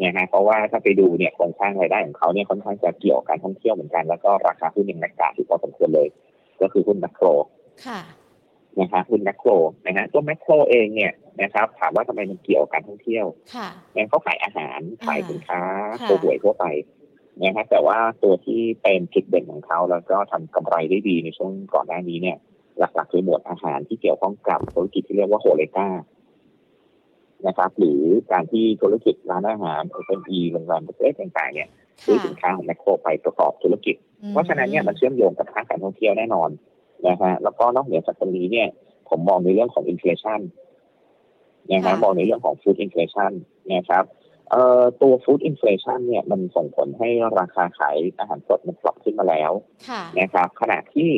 นะฮะเพราะว่าถ้าไปดูเนี่ยโครงสร้างรายได้ของเขาเนี่ยค่อนข้างจะเกี่ยวกับการท่องเที่ยวเหมือนกัน แล้วก็ราคาหุ้นยังแรงกาอยู่พอสมควรเลย ก็คือหุ้นแมคโครค่ะนะฮะหุ้นแมคโครนะฮะตัวแมคโครเองเนี่ยนะครับถามว่าทำไมมันเกี่ยวกับการท่องเที่ยวค่ะเนี่ยเขาขายอาหารขายสินค้าค่ะตัวหวยทั่วไปนะฮะแต่ว่าตัวที่เป็นจุดเด่นของเขาแล้วก็ทำกำไรได้ดีในช่วงก่อนหน้านี้เนี่ย หลักๆคือหมวดอาหารที่เกี่ยวข้องกับธุรกิจที่เรียกว่าโฮเลกา นะครับ หรือการที่ธุรกิจร้านอาหารโอเปนอีโรงแรมเล็กๆต่างๆเนี่ยซื้อค่ะสินค้าของแมคโครไปประกอบธุรกิจ เพราะฉะนั้นเนี่ยมันเชื่อมโยงกับภาคการท่องเที่ยวแน่นอนนะฮะแล้วก็นอกเหนือจากตรงนี้เนี่ย ผมมองในเรื่องของอินฟลชันนะฮะค่ะมองในเรื่องของฟู้ดอินฟลชันนะครับเอ่อตัวฟู้ดอินฟลชันเนี่ยมันส่งผลให้ราคาขายอาหารสดมันปรับขึ้นมาแล้วค่ะนะครับขณะที่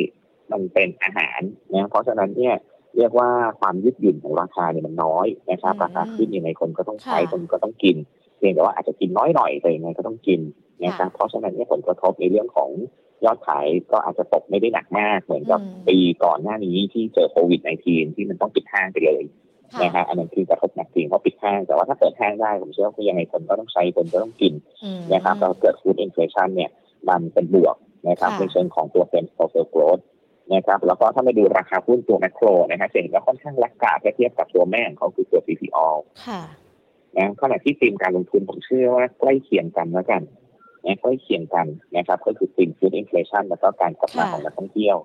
มันเป็นอาหารนะเพราะฉะนั้นเนี่ย เรียกว่าความยืดหยุ่นของราคาเนี่ยมันน้อยนะครับอืมราคาขึ้นยังไงคนก็ต้องใช้ค่ะคนก็ต้องกิน เพียงแต่ว่าอาจจะกินน้อยหน่อยแต่ยังไงก็ต้องกินนะครับเพราะฉะนั้นเนี่ยผลกระทบในเรื่องของยอดขายก็อาจจะตกไม่ได้หนักมากเหมือนกับอืมปีก่อนหน้านี้ที่เจอโควิด -19 ที่มันต้องปิดห้างไปเลยค่ะนะฮะอันนั้นคือกระทบหนักจริงเพราะปิดห้างแต่ว่าถ้าเปิดห้างได้ผมเชื่อว่ายังไงคนก็ต้องใช้คนก็ต้องกินอืมนะครับเราเกิด food inflation เนี่ยมันเป็นบวกนะครับค่ะในเชิงของตัว same store sale growth นะครับแล้วก็ถ้ามาดูราคาหุ้นตัวแมคโครนะครับจะเห็นว่าค่อนข้าง laggard เทียบกับตัวแม่ของเขาคือตัว CPALL ค่ะนะขณะที่ธีมการลงทุนผมเชื่อว่าใกล้เคียงกันแล้วกันนะใกล้เคียงกันนะครับก็คือ theme food inflation แล้วก็การกลับมาค่ะของนักท่องเที่ยว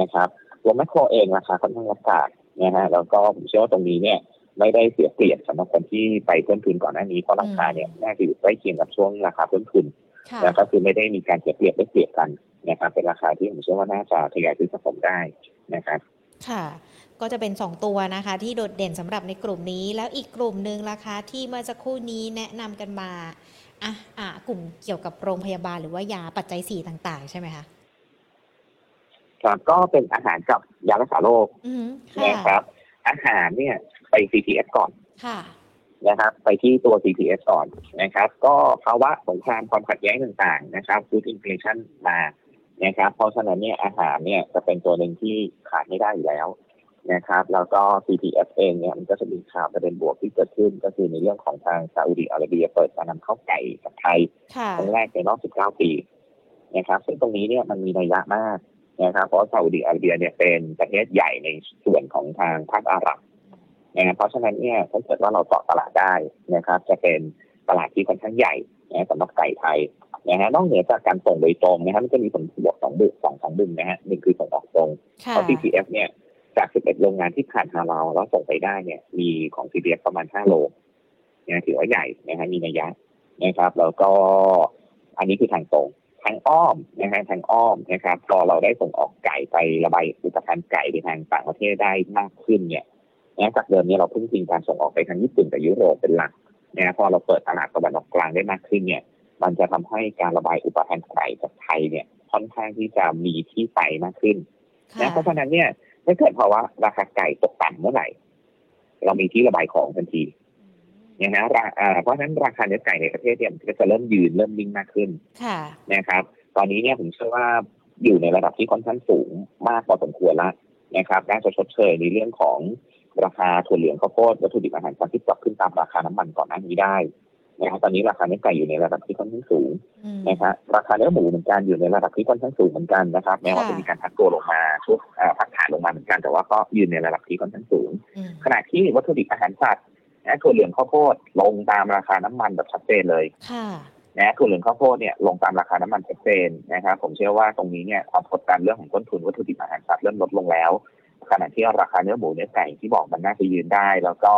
นะครับตัวแมคโครเองราคาค่อนข้างลักกานะฮะแล้วก็ผมเชื่อว่าตรงนี้เนี่ยไม่ได้เสียเปรียบสำหรับคนที่ไปเพิ่มทุนก่อนหน้านี้เพราะราคาเนี่ยน่าจะอยู่ใกล้เคียงกับช่วงราคาเพิ่มทุน ค่ะแล้วก็คือไม่ได้มีการเสียเปรียบได้เปรียบกันนะครับเป็นราคาที่ผมเชื่อว่าน่าจะทยอยซื้อสะสมได้นะครับ ค่ะ ก็จะเป็น 2 ตัวนะคะ ที่โดดเด่นสำหรับในกลุ่มนี้ แล้วอีกกลุ่มหนึ่งราคาที่เมื่อสักครู่นี้แนะนำกันมาอะอะกลุ่มเกี่ยวกับโรงพยาบาลหรือว่ายาปัจจัยสี่ต่าง ๆ ใช่ไหมคะครับก็เป็นอาหารกับยารักษาโรคอืมนะคค่ะรับ อาหารเนี่ยไป CTS ก่อนค่ะ นะครับ ไปที่ตัว CTS ก่อนนะครับ ก็ภาวะสงครามความขัดแย้งต่างๆ นะครับฟู้ดอินฟลชันมานะครับ เพราะฉะนั้นเนี่ยอาหารเนี่ยจะเป็นตัวหนึ่งที่ขาดไม่ได้อยู่แล้วนะครับ แล้วก็ CTF เองเนี่ยมันก็จะมีข่าวประเด็นบวกที่เกิดขึ้น ก็คือในเรื่องของทางซาอุดิอาระเบียเปิดการนำเข้าไก่จากไทยค่ะครั้งแรกในรอบ 19 ปีนะครับ ซึ่งตรงนี้เนี่ยมันมีนัยยะมากนะครับ เพราะซาอุดิอาระเบียเนี่ยเป็นประเทศใหญ่ในส่วนของทางภาคอาหรับ นะครับเพราะฉะนั้นเนี่ยถ้าเกิดว่าเราเจาะตลาดได้นะครับ จะเป็นตลาดที่ค่อนข้างใหญ่นะสำหรับไก่ไทยนะฮะนอกเหนือจากการส่งโดยตรงนะครับมันจะมีผลประโยชน์สองบึกสองสองบึงนะฮะหนึ่งคือส่งออกตรงค่ะเพราะ TCF เนี่ยจาก11โรงงานที่ผ่านฮาลาลแล้วส่งไปได้เนี่ย มีของ TCF ประมาณ5โลนะถือว่าใหญ่นะฮะมีนัยยะนะครับ แล้วก็อันนี้คือทางตรงทางอ้อมนะฮะทางอ้อมนะครับพอเราได้ส่งออกไก่ไประบายอุปทานไก่ไปทางต่างประเทศได้มากขึ้นเนี่ย นะจากเดิมเนี่ยเราพึ่งพิงการส่งออกไปทางญี่ปุ่นกับยุโรปเป็นหลักนะพอเราเปิดตลาดตะวันออกกลางได้มากขึ้นเนี่ย มันจะทำให้การระบายอุปทานไก่จากไทยเนี่ยค่อนข้างที่จะมีที่ไปมากขึ้นค่ะนะเพราะฉะนั้นเนี่ยถ้าเกิดภาวะราคาไก่ตกต่ำเมื่อไหร่ เรามีที่ระบายของทันทีนะฮะราอ่าเพราะฉะนั้นราคาเนื้อไก่ในประเทศเนี่ยมันก็จะเริ่มยืนเริ่มนิ่งมากขึ้นค่ะนะครับ ตอนนี้เนี่ยผมเชื่อว่าอยู่ในระดับที่ค่อนข้างสูงมากพอสมควรแล้วนะครับน่าจะชดเชยในเรื่องของ ราคาถั่วเหลืองข้าวโพดวัตถุดิบอาหารสัตว์ที่ปรับขึ้นตามราคาน้ำมันก่อนหน้านี้ได้นะครับตอนนี้ราคาเนื้อไก่อยู่ในระดับที่ค่อนข้างสูงอืมนะครับราคาเนื้อหมูเหมือนกันอยู่ในระดับที่ค่อนข้างสูงเหมือนกันนะครับแม้ว่าค่ะจะมีการพักตัวลงมาช่วงเอ่อพักฐานลงมาเหมือนกันแต่ว่าก็ยืนในระดับที่ค่อนข้างสูงอืมขณะที่วัตถุดิบอาหารสัตว์นะถั่วเหลืองข้าวโพดลงตามราคาน้ำมันแบบชัดเจนเลยค่ะนะถั่วเหลืองข้าวโพดเนี่ยลงตามราคาน้ำมันชัดเจนนะครับผมเชื่อว่าตรงนี้เนี่ยความกดดันเรื่องของต้นทุนวัตถุดิบอาหารสัตว์เริ่มลดลงแล้ว ขณะที่ราคาเนื้อหมูเนื้อไก่ที่บอกมันน่าจะยืนได้ แล้วก็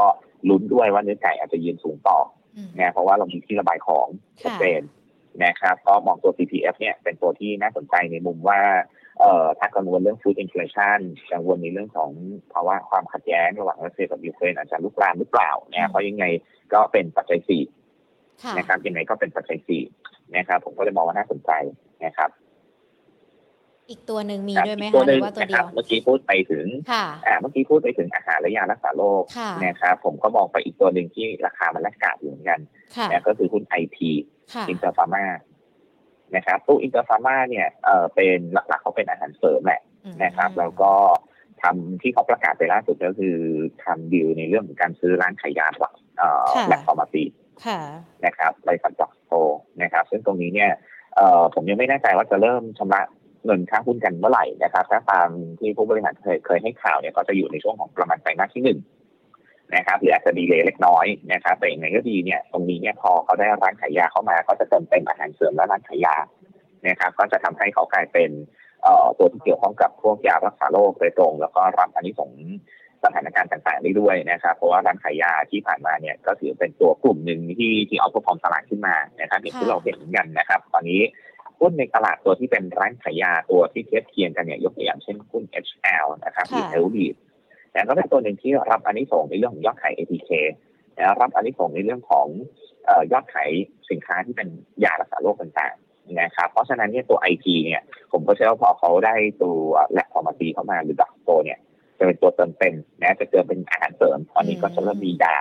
ลุ้นด้วยว่าเนื้อไก่อาจจะยืนสูงต่ออืมนะเพราะว่าเรามีที่ระบายของชัดเจนนะครับก็มองตัว CPF เนี่ยเป็นตัวที่น่าสนใจในมุมว่าเอ่อถ้ากังวลเรื่อง food inflation กังวลในเรื่องของภาวะความขัดแย้งระหว่างรัสเซียกับยูเครนอาจจะลุกลามหรือเปล่านะเพราะยังไงก็เป็นปัจจัยสี่ค่ะนะครับยังไงก็เป็นปัจจัยสี่นะครับผมก็เลยมองว่าน่าสนใจนะครับ อีกตัวหนึ่งมีครับด้วยไหมอีกคะตัวหหรืนึ่งอว่าตัวนะเดีครัยบวเมื่อกี้พูดไปถึงค่ะอ่าเมื่อกี้พูดไปถึงอาหารและยารักษาโรคค่ะนะครับผมก็มองไปอีกตัวหนึ่งที่ราคามันแลกกาดอยู่เหมือนกันค่ะนะก็คือหุ้นไอทีค่ะอินเตอร์ฟาร์มานะครับตู้อินเตอร์ฟาร์มาเนี่ยเอ่อเป็นหลักๆเขาเป็นอาหารเสริมแหละอืมนะครับแล้วก็ทำที่เขาประกาศไปล่าสุดก็คือทำดีลในเรื่องของการซื้อร้านขายยาหลักเอ่อค่ะ Lab Pharmacy ค่ะนะครับบริษัทจ็อกโตนะครับ ซึ่งตรงนี้เนี่ยเอ่อผมยังไม่แน่ใจว่าจะเริ่มชำระ เงินค่าหุ้นกันเมื่อไหร่นะครับ ถ้าตามที่ผู้บริหารเคยเคยให้ข่าวเนี่ยก็จะอยู่ในช่วงของประมาณไตรมาสที่หนึ่งนะครับหรืออาจจะดีเลยเล็กน้อยนะครับแต่อย่างไรก็ดีเนี่ยตรงนี้เนี่ยพอเขาได้ร้านขายยาเข้ามาก็จะเติมเต็มอาหารเสริมและร้านขายยานะครับ ก็จะทำให้เขากลายเป็นเอ่อตัวที่เกี่ยวข้องกับพวกยารักษาโรคโดยตรง แล้วก็รับอันนี้สงส์สถานการณ์ต่างๆได้ด้วยนะครับ เพราะว่าร้านขายยาที่ผ่านมาเนี่ยก็ถือเป็นตัวกลุ่มหนึ่งที่ที่เอาพวกพอมตลาดขึ้นมานะครับอย่างที่เราเห็นกันนะครับ ตอนนี้ หุ้นในตลาดตัวที่เป็นร้านขายยาตัวที่เทียบเคียงกันเนี่ยยกตัวอย่างเช่นหุ้น HL นะครับหรือค่ะเอลบีแต่ก็เป็นตัวหนึ่งที่รับอันนี้ส่งส์ในเรื่องของยอดขาย ATK นะรับอันนี้ส่งส์ในเรื่องของเอ่อยอดขายสินค้าที่เป็นยารักษาโรคต่างๆนะครับเพราะฉะนั้นเนี่ยตัว IT เนี่ยผมก็เชื่อว่าพอเขาได้ตัวแลบฟอร์มาซีเข้ามาหรือดักโตเนี่ยจะเป็นตัวเติมเต็มนะจะเกิดเป็นอาหารเสริมตอนนี้ก็จะเริ่มมียา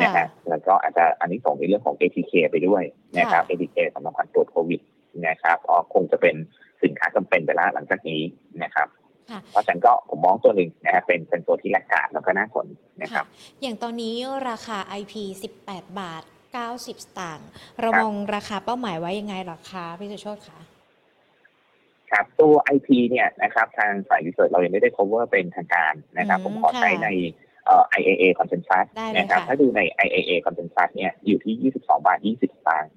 นะค่ะฮะแล้วก็อาจจะอันนี้ส่งในเรื่องของ ATK ไปด้วยนะครับ ATK สำหรับการตรวจโควิด นะครับเพราะคงจะเป็นสินค้าจำเป็นไปแล้วหลังจากนี้นะครับค่ะเพราะฉะนันก็ผมมองตัวหนึ่งนะครับเป็นเป็นตัวที่แลกขาดแล้วก็น่าสนนะครับ อย่างตอนนี้ราคา IP 18 บาท 90 สตางค์เราครับมองราคาเป้าหมายไว้ยังไงเหรอคะพี่สุโชตคะครับตัว IP เนี่ยนะครับทางฝ่ายวิจัยเรายังไม่ได้ cover เป็นทางการนะครับอืมผมขอใช้ค่ะในเอ่อ IAA consensus ได้เลยนะครับค่ะถ้าดูใน IAA consensus เนี่ยอยู่ที่ 22 บาท 20 สตางค์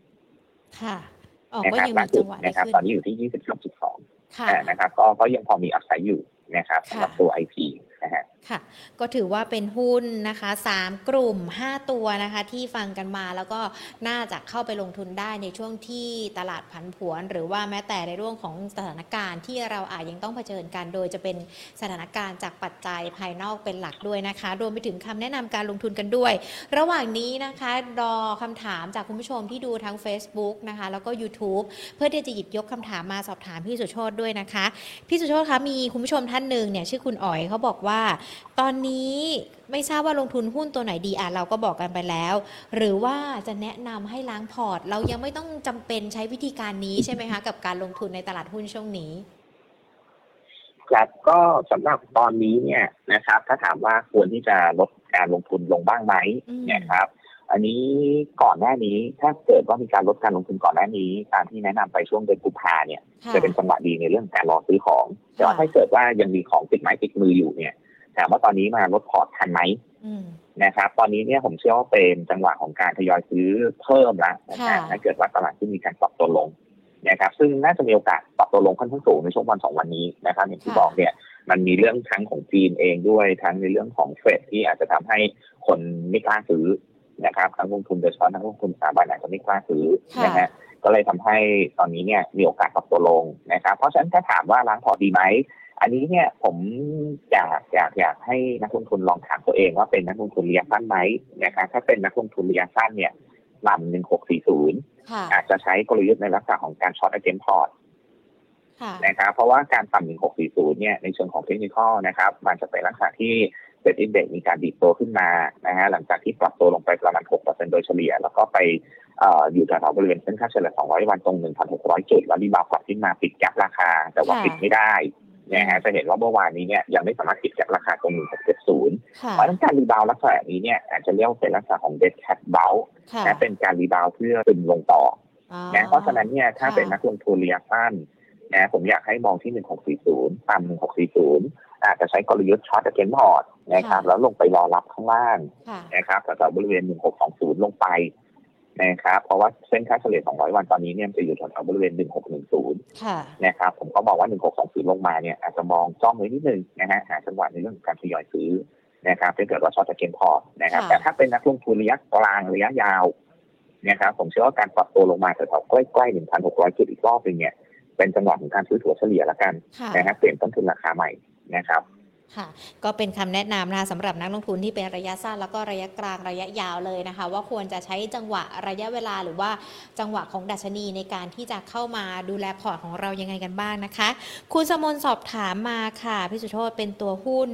ค่ะอ๋อ นะก็ครับยังล่ามีสุจัดงหวะได้นะครับขึ้นตอนนี้อยู่ที่23.2ค่ะอ่านะครับ ก็ก็ยังพอมีอัพไซด์อยู่นะครับสำหรับค่ะตัว IP นะฮะ ค่ะ ก็ถือว่าเป็นหุ้นนะคะ 3 กลุ่ม 5 ตัวนะคะ ที่ฟังกันมาแล้วก็น่าจะเข้าไปลงทุนได้ในช่วงที่ตลาดผันผวน หรือว่าแม้แต่ในเรื่องของสถานการณ์ที่เราอาจยังต้องเผชิญกันโดยจะเป็นสถานการณ์จากปัจจัยภายนอกเป็นหลักด้วยนะคะ รวมไปถึงคำแนะนำการลงทุนกันด้วย ระหว่างนี้นะคะรอคำถามจากคุณผู้ชมที่ดูทั้ง Facebook นะคะ แล้วก็ YouTube เพื่อที่จะหยิบยกคำถามมาสอบถามพี่สุโชตด้วยนะคะ พี่สุโชตคะมีคุณผู้ชมท่านหนึ่งเนี่ยชื่อคุณอ๋อยเขาบอกว่าตอนนี้ไม่ทราบว่าลงทุนหุ้นตัวไหนดีอะเราก็บอกกันไปแล้ว หรือว่าจะแนะนำให้ล้างพอร์ต เรายังไม่ต้องจำเป็นใช้วิธีการนี้ใช่ไหมคะ กับการลงทุนในตลาดหุ้นช่วงนี้ครับก็สำหรับตอนนี้เนี่ยนะครับ ถ้าถามว่าควรที่จะลดการลงทุนลงบ้างไหมอืมนะครับ อันนี้ก่อนหน้านี้ถ้าเกิดว่ามีการลดการลงทุนก่อนหน้านี้ ตามที่แนะนำไปช่วงเดือนกุมภาเนี่ยค่ะจะเป็นจังหวะดีในเรื่องการรอซื้อของ แต่ว่าถ้าเกิดว่ายังมีของติดไม้ติดมืออยู่เนี่ย ถามว่าตอนนี้มาลดพอร์ตทันไหมอืมนะครับ ตอนนี้เนี่ยผมเชื่อว่าเป็นจังหวะของการทยอยซื้อเพิ่มแล้วนะครัค่ะบถ้าเกิดว่าตลาดที่มีการปรับตัวลงนะครับ ซึ่งน่าจะมีโอกาสปรับตัวลงค่อนข้างสูงในช่วงวันสองวันนี้นะครับอย่างที่บอกเนี่ยมันมีเรื่องทั้งของจีนเองด้วยทั้งในเรื่องของเฟดที่อาจจะทำให้คนไม่กล้าซื้อนะครับทั้งลงทุนโดยเฉพาะนักลงทุนสถาบันอาจจะไม่กล้าซื้อค่ะนะฮะก็เลยทำให้ตอนนี้เนี่ยมีโอกาสปรับตัวลงนะครับ เพราะฉะนั้นถ้าถามว่าล้างพอร์ตดีไหม อันนี้เนี่ยผมอยากอยากอยากให้นักลงทุนลองถามตัวเองว่าเป็นนักลงทุนระยะสั้นไหมนะครับถ้าเป็นนักลงทุนระยะสั้นเนี่ยต่ำหนึ่งหกสี่ศูนย์ค่ะอาจจะใช้กลยุทธ์ในลักษณะของการ short against portค่ะนะครับเพราะว่าการต่ำ1640เนี่ยในเชิงของเทคนิคนะครับ มันจะเป็นลักษณะที่ SET Index มีการดีดตัวขึ้นมานะฮะหลังจากที่ปรับตัวลงไปประมาณ 6%โดยเฉลี่ย แล้วก็ไปเอ่ออยู่แถวๆบริเวณเส้นค่าเฉลี่ย 200 วันตรง 1,600 จุด แล้ว rebound กลับขึ้นมาปิด gap ราคา แต่ว่าค่ะปิดไม่ได้ นะฮะจะเห็นว่าเมื่อวานนี้เนี่ยยังไม่สามารถปิด gap ราคาตรง1670ค่ะเพราะฉะนั้นการ rebound ลักษณะนี้เนี่ยอาจจะเรียกว่าเป็นลักษณะของ dead cat bounce ค่ะนะเป็นการ rebound เพื่อดิ่งลงต่ออ๋อนะเพราะฉะนั้นเนี่ยถ้าค่ะเป็นนักลงทุนระยะสั้นนะผมอยากให้มองที่ 1640ต่ำ1640 อาจจะใช้กลยุทธ์ short against port นะครับแล้วลงไปรอรับข้างล่างค่ะนะครับแถวๆบริเวณ 1620 ลงไป นะครับเพราะว่าเส้นค่าเฉลี่ย 200 วันตอนนี้เนี่ยมันจะอยู่แถวๆบริเวณ 1610ค่ะนะครับผมก็บอกว่า 1620 ลงมาเนี่ยอาจจะมองจ้องไว้นิดนึงนะฮะหาจังหวะในเรื่องของการทยอยซื้อนะครับถ้าเกิดว่า short against port นะครับค่ะแต่ถ้าเป็นนักลงทุนระยะกลางระยะยาวนะครับผมเชื่อว่าการปรับตัวลงมาแถวๆใกล้ๆ 1,600 จุดอีกรอบหนึ่งเนี่ยเป็นจังหวะของการซื้อถัวเฉลี่ยละกันค่ะนะครับเปลี่ยนต้นทุนราคาใหม่นะครับ ค่ะก็เป็นคำแนะนำนะคะสำหรับนักลงทุนที่เป็นระยะสั้นแล้วก็ระยะกลางระยะยาวเลยนะคะ ว่าควรจะใช้จังหวะระยะเวลาหรือว่าจังหวะของดัชนีในการที่จะเข้ามาดูแลพอร์ตของเรายังไงกันบ้างนะคะ คุณสมนสอบถามมาค่ะพี่สุโชตเป็นตัวหุ้น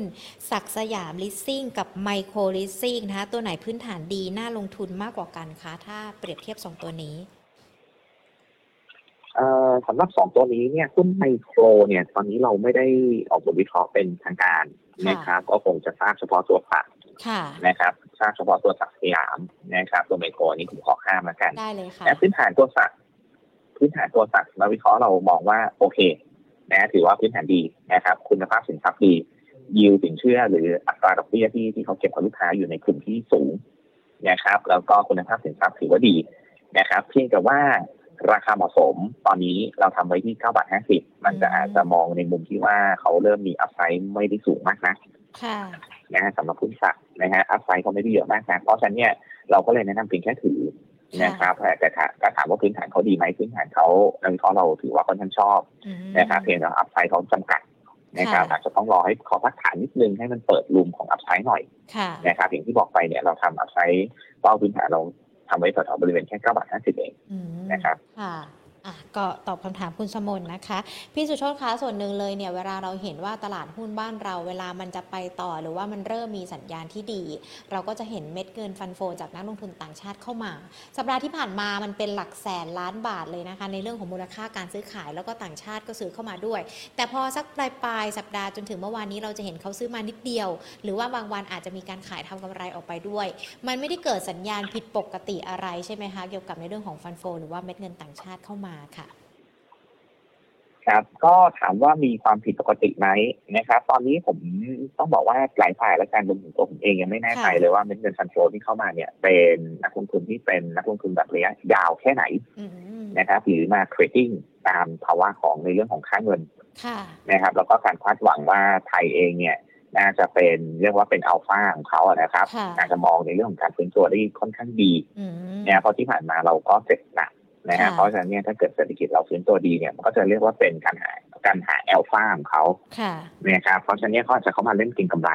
ศักดิ์สยามลิสซิ่งกับไมโครลิสซิ่งนะคะตัวไหนพื้นฐานดีน่าลงทุนมากกว่ากันคะถ้าเปรียบเทียบสองตัวนี้ สำหรับสองตัวนี้เนี่ยหุ้นไมโครเนี่ยตอนนี้เราไม่ได้ออกบทวิเคราะห์เป็นทางการค่ะนะครับ ก็คงจะทราบเฉพาะตัวสักค่ะนะครับทราบเฉพาะตัวสักสยามนะครับ ตัวไมโครนี่ผมขอข้ามแล้วกันได้เลยค่ะแต่พื้นฐานตัวสักพื้นฐานตัวสักมาวิเคราะห์เรามองว่าโอเคนะถือว่าพื้นฐานดีนะครับ คุณภาพสินทรัพย์ดียิวสินเชื่อหรืออัตราดอกเบี้ยที่ที่เขาเก็บกับลูกค้าอยู่ในกลุ่มที่สูงนะครับ แล้วก็คุณภาพสินทรัพย์ถือว่าดีนะครับ เพียงแต่ว่า ราคาเหมาะสม ตอนนี้เราทำไว้ที่9บาท50มันจะอืมอาจจะมองในมุมที่ว่าเขาเริ่มมี upside ไม่ได้สูงมากนะค่ะนะฮะสำหรับหุ้น SAK นะฮะ upside เขาไม่ได้เยอะมากนะเพราะฉะนั้นเนี่ยเราก็เลยแนะนำเพียงแค่ถือนะครับแต่แต่ถ้าถ้าถามว่าพื้นฐานเขาดีไหมพื้นฐานเขานักวิเคราะห์เราถือว่าค่อนข้างชอบอืมนะครับเพียงแต่ upside เขาจำกัดนะครับค่ะอาจจะต้องรอให้เขาพักฐานนิดนึงให้มันเปิด room ของ upside หน่อยค่ะนะครับอย่างที่บอกไปเนี่ยเราทำอัพไซด์เป้าพื้นฐานเรา ทำไว้แถวๆบริเวณแค่9บาท50เองอืมนะครับค่ะ อะก็ตอบคำถามคุณสมน์นะคะ พี่สุโชตคะส่วนหนึ่งเลยเนี่ยเวลาเราเห็นว่าตลาดหุ้นบ้านเราเวลามันจะไปต่อ หรือว่ามันเริ่มมีสัญญาณที่ดี เราก็จะเห็นเม็ดเงินฟันโฟ จากนักลงทุนต่างชาติเข้ามา สัปดาห์ที่ผ่านมามันเป็นหลักแสนล้านบาทเลยนะคะ ในเรื่องของมูลค่าการซื้อขายแล้วก็ต่างชาติก็ซื้อเข้ามาด้วย แต่พอสักปลายปลายสัปดาห์จนถึงเมื่อวานนี้เราจะเห็นเขาซื้อมานิดเดียว หรือว่าบางวันอาจจะมีการขายทำกำไรออกไปด้วย มันไม่ได้เกิดสัญญาณผิดปกติอะไรใช่ไหมคะเกี่ยวกับในเรื่องของฟันโฟ หรือว่าเม็ดเงินต่างชาติเข้ามาค่ะ ครับ ก็ถามว่ามีความผิดปกติไหมนะครับ ตอนนี้ผมต้องบอกว่าหลายฝ่ายและการรวมถึงตัวผมเองยังไม่แน่ใจค่ะเลยว่าเม็ดเงินฟันโฟที่เข้ามาเนี่ยเป็นนักลงทุนที่เป็นนักลงทุนแบบระยะยาวแค่ไหนอืมนะครับหรือมาเทรดดิ้งตามภาวะของในเรื่องของค่าเงินค่ะนะครับ แล้วก็การคาดหวังว่าไทยเองเนี่ยน่าจะเป็นเรียกว่าเป็นอัลฟาของเขาอะนะครับค่ะอาจจะมองในเรื่องของการฟื้นตัวได้ค่อนข้างดีอืมนะเพราะที่ผ่านมาเราก็เจ็บหนัก นะฮะค่ะเพราะฉะนั้นเนี่ยถ้าเกิดเศรษฐกิจเราฟื้นตัวดีเนี่ยมันก็จะเรียกว่าเป็นการหาการหาอัลฟาของเขาค่ะนะครับเพราะฉะนั้นเนี่ยเขาอาจจะเข้ามาเล่นเก็งกำไร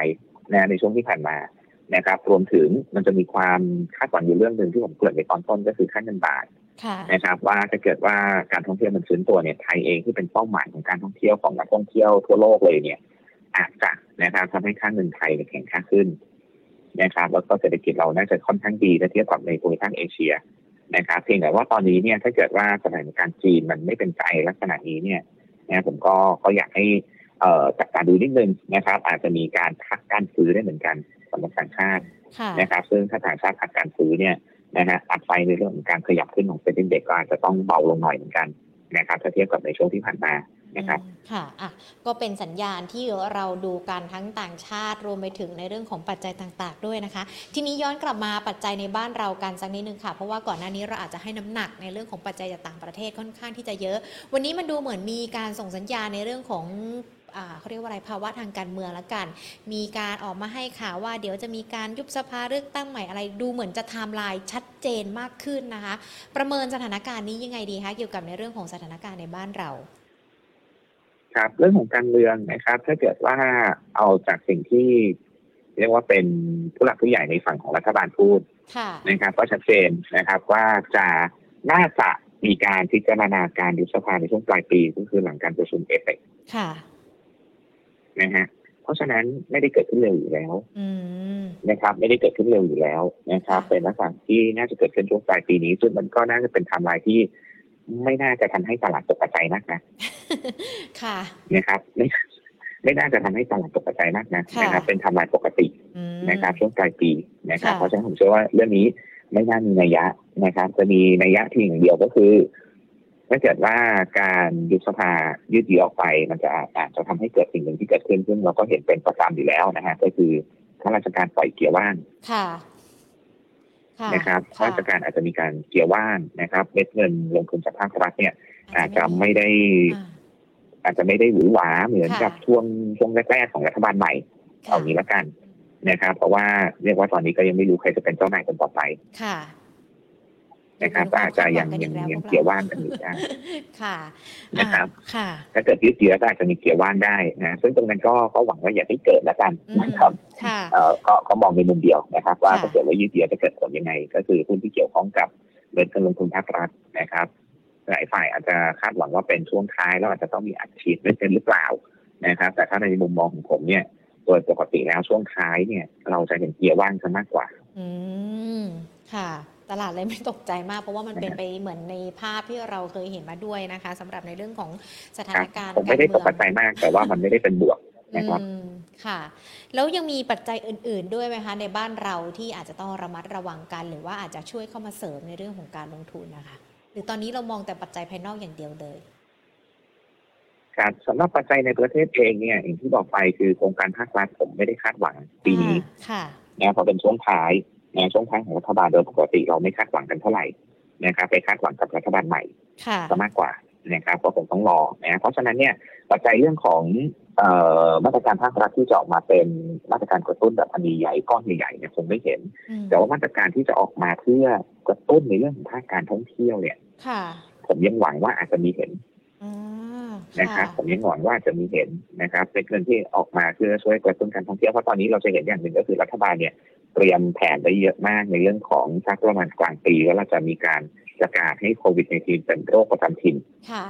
นะในช่วงที่ผ่านมานะครับรวมถึงมันจะมีความคาดหวังอยู่เรื่องหนึ่งที่ผมเกริ่นในตอนต้นก็คือค่าเงินบาทค่ะนะครับว่าถ้าเกิดว่าการท่องเที่ยวมันฟื้นตัวเนี่ยไทยเองที่เป็นเป้าหมายของการท่องเที่ยวของนักท่องเที่ยวทั่วโลกเลยเนี่ยอาจจะนะครับทำให้ค่าเงินไทยเนี่ยแข็งค่าขึ้นนะครับแล้วก็เศรษฐกิจเราน่าจะค่อนข้างดีถ้าเทียบกับในภูมิภาคเอเชีย นะครับเพียงแต่ว่าตอนนี้เนี่ยถ้าเกิดว่าสถานการณ์จีนมันไม่เป็นใจลักษณะนี้เนี่ยนะผมก็ก็อยากให้เอ่อจับตาดูนิดนึงนะครับ อาจจะมีการพักการซื้อได้เหมือนกันสำหรับต่างชาติค่ะนะครับ ซึ่งถ้าต่างชาติพักการซื้อเนี่ยนะฮะอัดไฟในเรื่องของการขยับขึ้นของเซ็นดิ้งเด็กก็อาจจะต้องเบาลงหน่อยเหมือนกันนะครับถ้าเทียบกับในช่วงที่ผ่านมา นะครับอืมค่ะอะ ก็เป็นสัญญาณที่เราดูกันทั้งต่างชาติรวมไปถึงในเรื่องของปัจจัยต่างๆ ด้วยนะคะ ทีนี้ย้อนกลับมาปัจจัยในบ้านเรากันสักนิดนึงค่ะ เพราะว่าก่อนหน้านี้เราอาจจะให้น้ำหนักในเรื่องของปัจจัยจากต่างประเทศค่อนข้างที่จะเยอะ วันนี้มันดูเหมือนมีการส่งสัญญาณในเรื่องของเขาเรียกว่าอะไรภาวะทางการเมืองละกัน มีการออกมาให้ข่าวว่าเดี๋ยวจะมีการยุบสภาเลือกตั้งใหม่อะไรดูเหมือนจะไทม์ไลน์ชัดเจนมากขึ้นนะคะ ประเมินสถานการณ์นี้ยังไงดีคะเกี่ยวกับในเรื่องของสถานการณ์ในบ้านเรา ครับ เรื่องของการเมืองนะครับ ถ้าเกิดว่าเอาจากสิ่งที่เรียกว่าเป็นผู้หลักผู้ใหญ่ในฝั่งของรัฐบาลพูดค่ะนะครับ ก็ชัดเจนนะครับว่าจะน่าจะมีการพิจารณาการยุบสภาในช่วงปลายปีก็คือหลังการประชุมเอเปกค่ะนะฮะเพราะฉะนั้นไม่ได้เกิดขึ้นเร็วอยู่แล้วอืมนะครับ ไม่ได้เกิดขึ้นเร็วอยู่แล้วนะครับค่ะเป็นลักษณะที่น่าจะเกิดขึ้นช่วงปลายปีนี้ซึ่งมันก็น่าจะเป็นไทม์ไลน์ที่ ไม่น่าจะทำให้ตลาดตกกระจายนักนะค่ะนะครับไม่ไม่น่าจะทำให้ตลาดตกกระจายมากนะค่ะนะครับ เป็นทำลายปกติอืมนะครับช่วงปลายปีนะครับค่ะเพราะฉะนั้นผมเชื่อว่าเรื่องนี้ไม่น่ามีนัยยะนะครับ จะมีนัยยะที่อย่างเดียวก็คือถ้าเกิดว่าการยุบสภายืดเยื้อออกไปมันจะอาจจะทำให้เกิดสิ่งหนึ่งที่เกิดขึ้นซึ่งเราก็เห็นเป็นประจำอยู่แล้วนะฮะก็คือข้าราชการปล่อยเกียร์ว่างค่ะค่ะ นะครับข้าค่ะราชการอาจจะมีการเกียร์ว่างนะครับเม็ดเงินลงทุนจากภาครัฐเนี่ย อาจจะไม่ได้อ่าอาจจะไม่ได้หวือหวาเหมือนค่ะกับช่วงช่วงแรกๆของรัฐบาลใหม่ค่ะเอางี้ละกันนะครับ เพราะว่าเรียกว่าตอนนี้ก็ยังไม่รู้ใครจะเป็นเจ้านายคนต่อไปค่ะ นะครับก็อาจจะยังยังยังเกี่ยวว่างกันอยู่ได้ค่ะนะครับอ่าค่ะ ถ้าเกิดยืดเยื้อก็อาจจะมีเกี่ยวว่างได้นะซึ่งตรงนั้นก็ก็หวังว่าอย่าให้เกิดละกันอืมนะครับค่ะเอ่อก็ก็มองในมุมเดียวนะครับ ว่าค่ะถ้าเกิดว่ายืดเยื้อจะเกิดผลยังไง ก็คือหุ้นที่เกี่ยวข้องกับเงินการลงทุนภาครัฐนะครับหลายฝ่ายอาจจะคาดหวังว่าเป็นช่วงท้ายแล้วอาจจะต้องมีอัดฉีดไม่เป็นหรือเปล่านะครับ แต่ถ้าในมุมมองของผมเนี่ยโดยปกติแล้วช่วงท้ายเนี่ย เราจะเห็นเกียร์ว่างซะมากกว่า อืมค่ะ ตลาดเลยไม่ตกใจมาก เพราะว่ามันเป็นไปเหมือนในภาพที่เราเคยเห็นมาด้วยนะคะสำหรับในเรื่องของสถาครันบการณ์ผมไม่ได้ตการใจมาก แต่ว่ามันไม่ได้เป็นบวกนะครับอืมค่ะ แล้วยังมีปัจจัยอื่น ๆ ด้วยไหมคะ ในบ้านเราที่อาจจะต้องระมัดระวังกัน หรือว่าอาจจะช่วยเข้ามาเสริมในเรื่องของการลงทุนนะคะ หรือตอนนี้เรามองแต่ปัจจัยภายนอกอย่างเดียวเลยครับสำหรับปัจจัยในประเทศเองเนี่ยอย่างที่บอกไปคือโครงการภาครัฐผมไม่ได้คาดหวังปีนี้ค่ะนะเพราะเป็นช่วงท้าย นะช่วงท้ายของรัฐบาลโดยปกติเราไม่คาดหวังกันเท่าไหร่นะครับไปคาดหวังกับรัฐบาลใหม่ค่ะก็มากกว่านะครับก็คงต้องรอนะเพราะฉะนั้นเนี่ยปัจจัยเรื่องของเอ่อมาตรการภาครัฐที่จะออกมาเป็นมาตรการกระตุ้นแบบอันใหญ่ๆก้อนใหญ่ๆเนี่ยคงไม่เห็นอืมแต่ว่ามาตรการที่จะออกมาเพื่อกระตุ้นในเรื่องของภาคการท่องเที่ยวเนี่ยค่ะผมยังหวังว่าอาจจะมีเห็นอ่านะครับผมยังหวังว่าจะมีเห็นนะครับเป็นเงินที่ออกมาเพื่อช่วยกระตุ้นการท่องเที่ยวเพราะตอนนี้เราจะเห็นอย่างหนึ่งก็คือรัฐบาลเนี่ย เตรียมแผนไว้เยอะมากในเรื่องของสักประมาณกลางปีว่าเราจะมีการประกาศให้โควิด -19 เป็นโรคประจำถิ่นค่ะ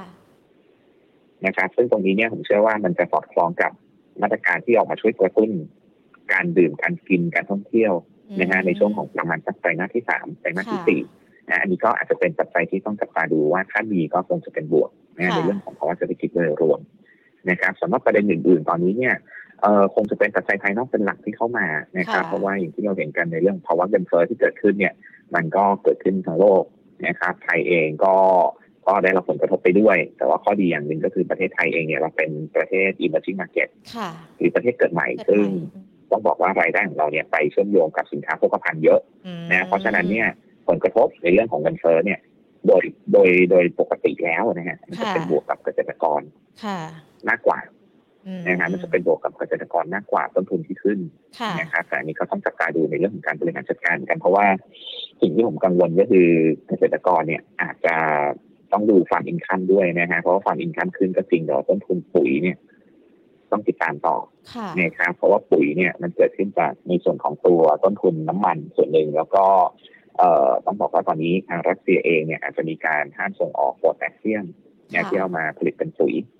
นะครับ ซึ่งตรงนี้เนี่ยผมเชื่อว่ามันจะสอดคล้องกับมาตรการที่ออกมาช่วยกระตุ้น การดื่มการกินการท่องเที่ยวนะฮะในช่วงของประมาณสักไตรมาสที่สามไตรมาสที่ค่ะสี่นะอันนี้ก็อาจจะเป็นปัจจัยที่ต้องจับตาดูว่าถ้ามีก็คงจะเป็นบวกนะฮะค่ะในเรื่องของภาวะเศรษฐกิจโดยรวมนะครับสำหรับประเด็นอื่นๆตอนนี้เนี่ย เอ่อคงจะเป็นปัจจัยภายนอกเป็นหลักที่เข้ามานะครับค่ะ เพราะว่าอย่างที่เราเห็นกันในเรื่องภาวะเงินเฟ้อที่เกิดขึ้นเนี่ย มันก็เกิดขึ้นทั้งโลกนะครับไทยเองก็ก็ได้รับผลกระทบไปด้วย แต่ว่าข้อดีอย่างหนึ่งก็คือประเทศไทยเองเนี่ยเราเป็นประเทศ emerging market ค่ะหรือประเทศเกิดใหม่เกิดซึ่งใหม่ต้องบอกว่ารายได้ของเราเนี่ยไปเชื่อมโยงกับสินค้าโภคภัณฑ์เยอะอืมนะเพราะฉะนั้นเนี่ยผลกระทบในเรื่องของเงินเฟ้อเนี่ย โดยโดยโดยปกติแล้วนะฮะมันจะเป็นบวกกับเกษตรกรค่ะ มากกว่าอืม นะฮะมันจะเป็นบวกกับเกษตรกรมากกว่าต้นทุนที่ขึ้นค่ะนะครับแต่อันนี้ก็ต้องจับตาดูในเรื่องของการบริหารจัดการกัน เพราะว่าสิ่งที่ผมกังวลก็คือเกษตรกรเนี่ยอาจจะต้องดู farm income ด้วยนะฮะเพราะว่า farm income ขึ้นก็จริงแต่ว่าต้นทุนปุ๋ยเนี่ยต้องติดตามต่อค่ะนะครับเพราะว่าปุ๋ยเนี่ยมันเกิดขึ้นจากในส่วนของตัวต้นทุนน้ำมันส่วนหนึ่งแล้วก็เอ่อต้องบอกว่าตอนนี้ทางรัสเซียเองเนี่ยอาจจะมีการห้ามส่งออกโพแทสเซียมเนี่ยค่ะที่เอามาผลิตเป็นปุ๋ยค่ะ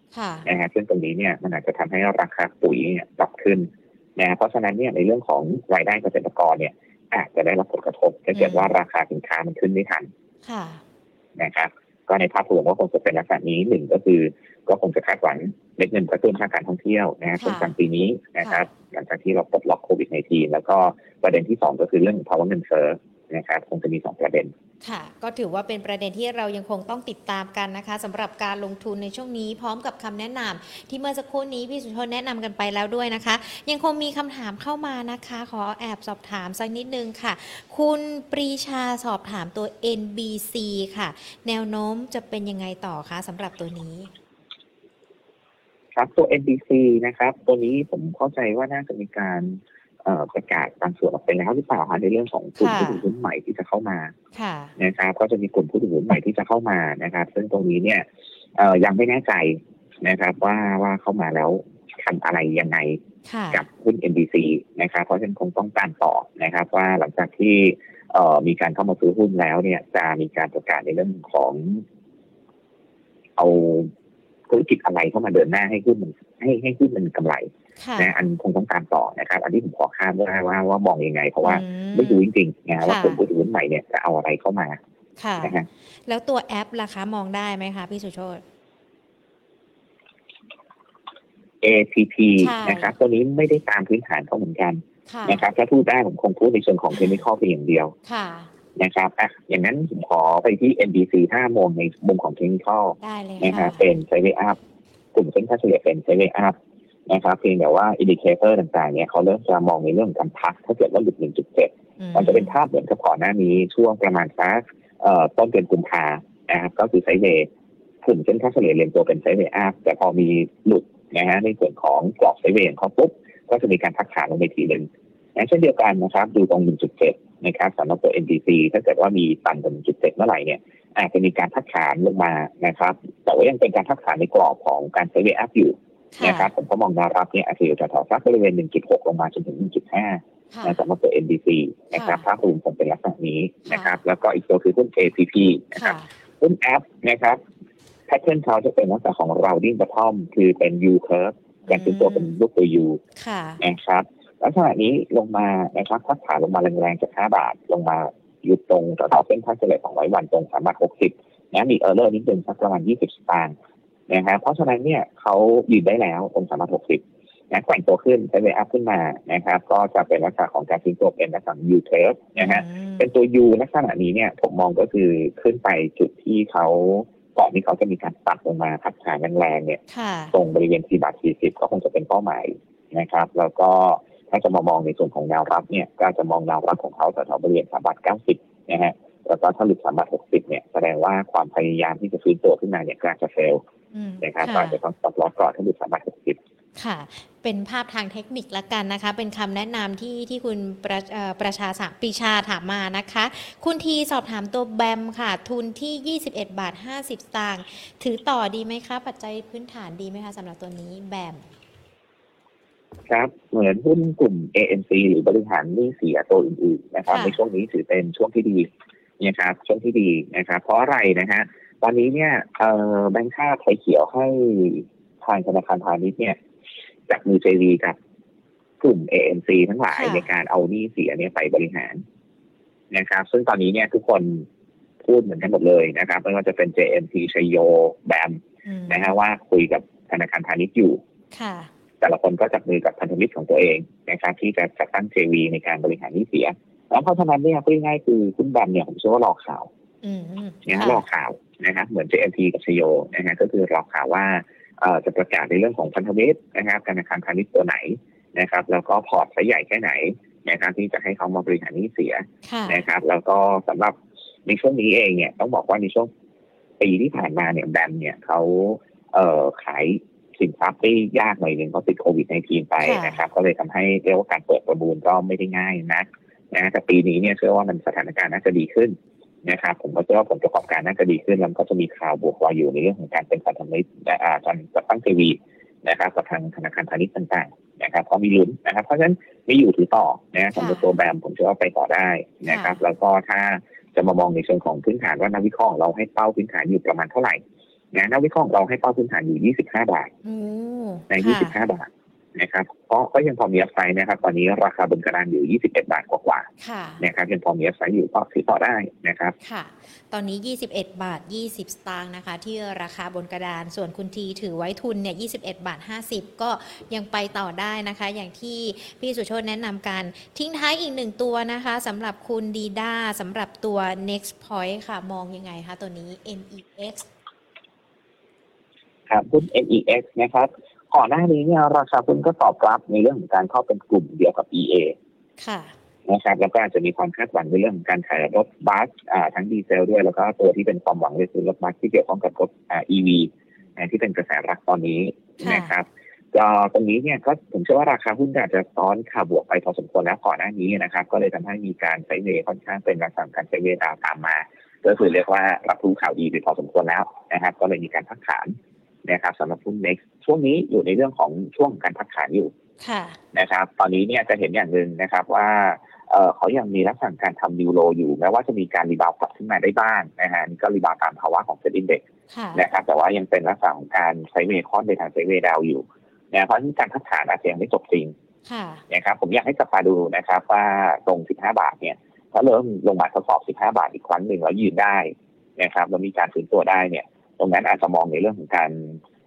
นะฮะซึ่งตรงนี้เนี่ยมันอาจจะทำให้ราคาปุ๋ยเนี่ยปรับขึ้นนะฮะเพราะฉะนั้นเนี่ยในเรื่องของรายได้เกษตรกรเนี่ย อาจจะได้รับผลกระทบถ้าเกิดว่าราคาสินค้ามันขึ้นไม่ทันค่ะนะครับก็ในภาพรวมก็คงจะเป็นลักษณะนี้หนึ่งก็คือ ก็คงจะคาดหวังเม็ดเงินกระตุ้นภาคการท่องเที่ยวนะฮะค่ะช่วงกลางปีนี้นะครับ หลังจากที่เราปลดล็อกโควิด -19 แล้วก็ประเด็นที่สองก็คือเรื่องของภาวะเงินเฟ้อ นะครับคงจะมีสองประเด็น ค่ะ ก็ถือว่าเป็นประเด็นที่เรายังคงต้องติดตามกันนะคะสำหรับการลงทุนในช่วงนี้พร้อมกับคำแนะนำที่เมื่อสักครู่นี้พี่สุชนแนะนำกันไปแล้วด้วยนะคะ ยังคงมีคำถามเข้ามานะคะ ขอแอบสอบถามสักนิดนึงค่ะ คุณปรีชาสอบถามตัว NBC ค่ะ แนวโน้มจะเป็นยังไงต่อคะสำหรับตัวนี้ครับตัว NBC นะครับ ตัวนี้ผมเข้าใจว่าน่าจะมีการเอ่อ ประกาศบางส่วนออกไปแล้วหรือเปล่าคะในเรื่องของกลุ่มค่ะผู้ถือหุ้นใหม่ที่จะเข้ามาค่ะนะครับ ก็จะมีกลุ่มผู้ถือหุ้นใหม่ที่จะเข้ามานะครับ ซึ่งตรงนี้เนี่ยเอ่อยังไม่แน่ใจนะครับ ว่าว่าเข้ามาแล้วทำอะไรยังไงค่ะกับหุ้น NBC นะครับ เพราะฉะนั้นคงต้องการต่อนะครับ ว่าหลังจากที่เอ่อมีการเข้ามาซื้อหุ้นแล้วเนี่ย จะมีการประกาศในเรื่องของ เอาธุรกิจอะไรเข้ามาเดินหน้าให้หุ้นมันให้ให้หุ้นมันมีกำไรค่ะ นะอันคงต้องตามต่อนะครับ อันนี้ผมขอข้ามว่าว่าว่ามองยังไง เพราะว่าอืไม่รู้จริงๆนะว่าค่ะกลุ่มผู้ถือหุ้นใหม่เนี่ยจะเอาอะไรเข้ามาค่ะนะฮะแล้วตัวแอปล่ะคะมองได้ไหมคะพี่สุโชต APP ใช่นะครับ ตัวนี้ไม่ได้ตามพื้นฐานเขาเหมือนกันค่ะนะครับ ถ้าพูดได้ผมคงพูดในส่วนของเทคนิคเพียงอย่างเดียวค่ะนะครับอะอย่างนั้นผมขอไปที่ NBC ถ้ามองในมุมของเทคนิคได้เลยนะครัค่ะบเป็น sideway up กลุ่มเส้นค่าเฉลี่ยเป็น sideway up นะครับเพียงแต่ว่า indicator ต่างๆเนี่ยเขาเริ่มจะมองในเรื่องของการพัก ถ้าเกิดว่าหลุด 1.7 มันจะเป็นภาพเหมือนกับก่อนหน้านี้ช่วงประมาณสักเอ่อต้นเดือนกุมภานะครับก็คือ sidewayกลุ่มเส้นค่าเฉลี่ยเรียงตัวเป็น sideway up แต่พอมีหลุดนะฮะในส่วนของกรอบ sideway ของเขาปุ๊บก็จะมีการพักฐานลงไปทีหนึ่งนะเช่นเดียวกันนะครับดูตรง 1.7 นะครับสำหรับตัว NTC ถ้าเกิดว่ามีตันตรง1.7 เมื่อไหร่เนี่ยอาจจะมีการพักฐานลงมานะครับ แต่ว่ายังเป็นการพักฐานในกรอบของการ sideway up อยู่ค่ะ นะครับผมก็มองแนวรับเนี่ยอาจจะอยู่แถวๆสักบริเวณ 1.6 ลงมาจนถึง 1.5ค่ะนะสำหรับตัว NDC นะครับค่ะภาพรวมคงเป็นลักษณะนี้นะครับ แล้วก็อีกตัวคือหุ้น APP นะครับค่ะหุ้นแอปนะครับ pattern เขาจะเป็นลักษณะของ rounding bottom คือเป็น U curve การเป็นตัวเป็นรูปตัว U ค่ะนะครับลักษณะนี้ลงมานะครับพักฐานลงมาแรงๆจาก 5 บาทลงมาหยุดตรงแถวๆเส้นค่าเฉลี่ย200 วันตรง3บาท60นะมี error นิดนึงสักประมาณ 20สตางค์ นะครับเพราะฉะนั้นเนี่ยเขายืนได้แล้วตรง3บาท60นะแกว่งตัวขึ้น sideway up ขึ้นมานะครับ ก็จะเป็นลักษณะของการทิ้งตัวเป็นลักษณะ U curve นะฮะอืมเป็นตัว U ลักษณะนี้เนี่ยผมมองก็คือขึ้นไปจุดที่เขาก่อนที่เขาจะมีการตัดลงมาพักฐานแรงๆเนี่ยค่ะตรงบริเวณ4บาท40 ก็คงจะเป็นเป้าหมายนะครับ แล้วก็ถ้าจะมามองในส่วนของแนวรับเนี่ย ก็จะมองแนวรับของเขาแถวๆบริเวณ3บาท90 นะฮะ แล้วก็ถ้าหลุด3บาท60 เนี่ย แสดงว่าความพยายามที่จะฟื้นตัวขึ้นมาเนี่ยก็อาจจะเฟลอืม นะครับก็ค่ะอาจจะต้อง stop loss ก่อนถ้าหลุด3บาท60ค่ะ เป็นภาพทางเทคนิคละกันนะคะ เป็นคำแนะนำที่ที่คุณประเอ่อประชาสะปรีชาถามมานะคะ คุณทีสอบถามตัวแบมค่ะ ทุนที่ 21 บาท 50สตางค์ถือต่อดีไหมคะ ปัจจัยพื้นฐานดีไหมคะสำหรับตัวนี้แบม ครับ เหมือนหุ้นกลุ่ม ANC หรือบริหารหนี้เสียตัวอื่นๆนะครับค่ะในช่วงนี้ถือเป็นช่วงที่ดีนะครับช่วงที่ดีนะครับ เพราะอะไรนะฮะ ตอนนี้เนี่ยเอ่อแบงค์ชาติไทยเขียวให้ทางธนาคารพาณิชย์เนี่ยจับมือ JV กับกลุ่ม ANC ทั้งหลายค่ะในการเอาหนี้เสียเนี่ยไปบริหารนะครับ ซึ่งตอนนี้เนี่ยทุกคนพูดเหมือนกันหมดเลยนะครับไม่ว่าจะเป็น JMT ชัยโยแบมอืมนะฮะว่าคุยกับธนาคารพาณิชย์อยู่ค่ะแต่ละคนก็จับมือกับพันธมิตรของตัวเองนะครับที่จะจัดตั้ง JV ในการบริหารหนี้เสีย แล้วเพราะฉะนั้นเนี่ยพูดง่ายๆคือหุ้น BAM เนี่ยผมเชื่อว่ารอข่าว อืมนะฮะค่ะรอข่าวนะครับเหมือน JMT กับ CHAYO นะฮะก็คือรอข่าวว่าเอ่อจะประกาศในเรื่องของพันธมิตรนะครับธนาคารพาณิชย์ตัวไหนนะครับ แล้วก็ port size ใหญ่แค่ไหนนะครับที่จะให้เขามาบริหารหนี้เสียค่ะนะครับ แล้วก็สำหรับในช่วงนี้เองเนี่ยต้องบอกว่าในช่วงปีที่ผ่านมาเนี่ย BAM เนี่ยเขาเอ่อขายสินทรัพย์ได้ยากหน่อยหนึ่งเพราะติดโควิด nineteen ไปค่ะนะครับ ก็เลยทำให้เรียกว่าการเปิดประมูลก็ไม่ได้ง่ายนักนะแต่ปีนี้เนี่ยเชื่อว่ามันสถานการณ์น่าจะดีขึ้น นะครับ ผมก็เชื่อว่าผลประกอบการน่าจะดีขึ้นแล้วก็จะมีข่าวบวกวาอยู่ในเรื่องของการเป็นพันธมิตรและอ่าการจัดตั้งทีวีนะครับกับทางธนาคารพาณิชย์ต่างๆนะครับเพราะมีลุ้นนะครับ เพราะฉะนั้นไม่อยู่ถือต่อนะสำหรับตัวแบมผมเชื่อว่าไปต่อได้นะครับ แล้วก็ถ้าจะมามองในเชิงของพื้นฐานว่านักวิเคราะห์ของเราให้เป้าพื้นฐานอยู่ประมาณเท่าไหร่นะนักวิเคราะห์ของเราให้เป้าพื้นฐานอยู่ 25 บาทโอ้ในค่ะ25 บาท นะครับก็ก็ยังพอมีอัพไซด์นะครับ ตอนนี้ราคาบนกระดานอยู่ 21 บาทกว่าค่ะๆนะครับยังพอมีอัพไซด์อยู่ก็ซื้อต่อได้นะครับค่ะ ตอนนี้ 21 บาท 20 สตางค์นะคะ ที่ราคาบนกระดานส่วนคุณทีถือไว้ทุนเนี่ย21 บาท 50 ก็ยังไปต่อได้นะคะ อย่างที่พี่สุโชตแนะนำกัน ทิ้งท้ายอีกหนึ่งตัวนะคะสำหรับคุณดีด้าสำหรับตัว next point ค่ะมองยังไงคะตัวนี้ NEX ครับหุ้น NEX นะครับ ก่อนหน้านี้เนี่ยราคาหุ้นก็ตอบรับในเรื่องของการเข้าเป็นกลุ่มเดียวกับ EA ค่ะนะครับแล้วก็อาจจะมีความคาดหวังในเรื่องของการขายรถบัสอ่าทั้งดีเซลด้วย แล้วก็ตัวที่เป็นความหวังเลยคือรถบัสที่เกี่ยวข้องกับรถอ่า EV นะที่เป็นกระแสรักตอนนี้ค่ะนะครับก็ตรงนี้เนี่ยก็ผมเชื่อว่าราคาหุ้นอาจจะซ้อนขาบวกไปพอสมควรแล้วก่อนหน้านี้นะครับ ก็เลยทำให้มีการไซด์เวย์ค่อนข้างเป็นลักษณะการไซด์เวย์ดาวตามมา ก็คือเรียกว่ารับรู้ข่าวดีไปพอสมควรแล้วนะครับ ก็เลยมีการพักฐาน นะครับสำหรับหุ้น NEX ช่วงนี้อยู่ในเรื่องของช่วงการพักฐานอยู่ค่ะนะครับ ตอนนี้เนี่ยจะเห็นอย่างหนึ่งนะครับว่าเอ่อเขายังมีลักษณะการทำ new low อยู่แม้ว่าจะมีการ rebound กลับขึ้นมาได้บ้างนะฮะนี่ก็ rebound ตามภาวะของ SET Index ค่ะนะครับแต่ว่ายังเป็นลักษณะของการ sideway ค่อนไปทาง sideway down อยู่นะเพราะฉะนั้นการพักฐานอาจจะยังไม่จบจริงค่ะนะครับผมอยากให้จับตาดูนะครับ ว่าตรง 15 บาทเนี่ยถ้าเริ่มลงมาทดสอบ 15 บาทอีกครั้งหนึ่งแล้วยืนได้นะครับแล้วมีการฟื้นตัวได้เนี่ย ตรงนั้นอาจจะมองในเรื่องของการ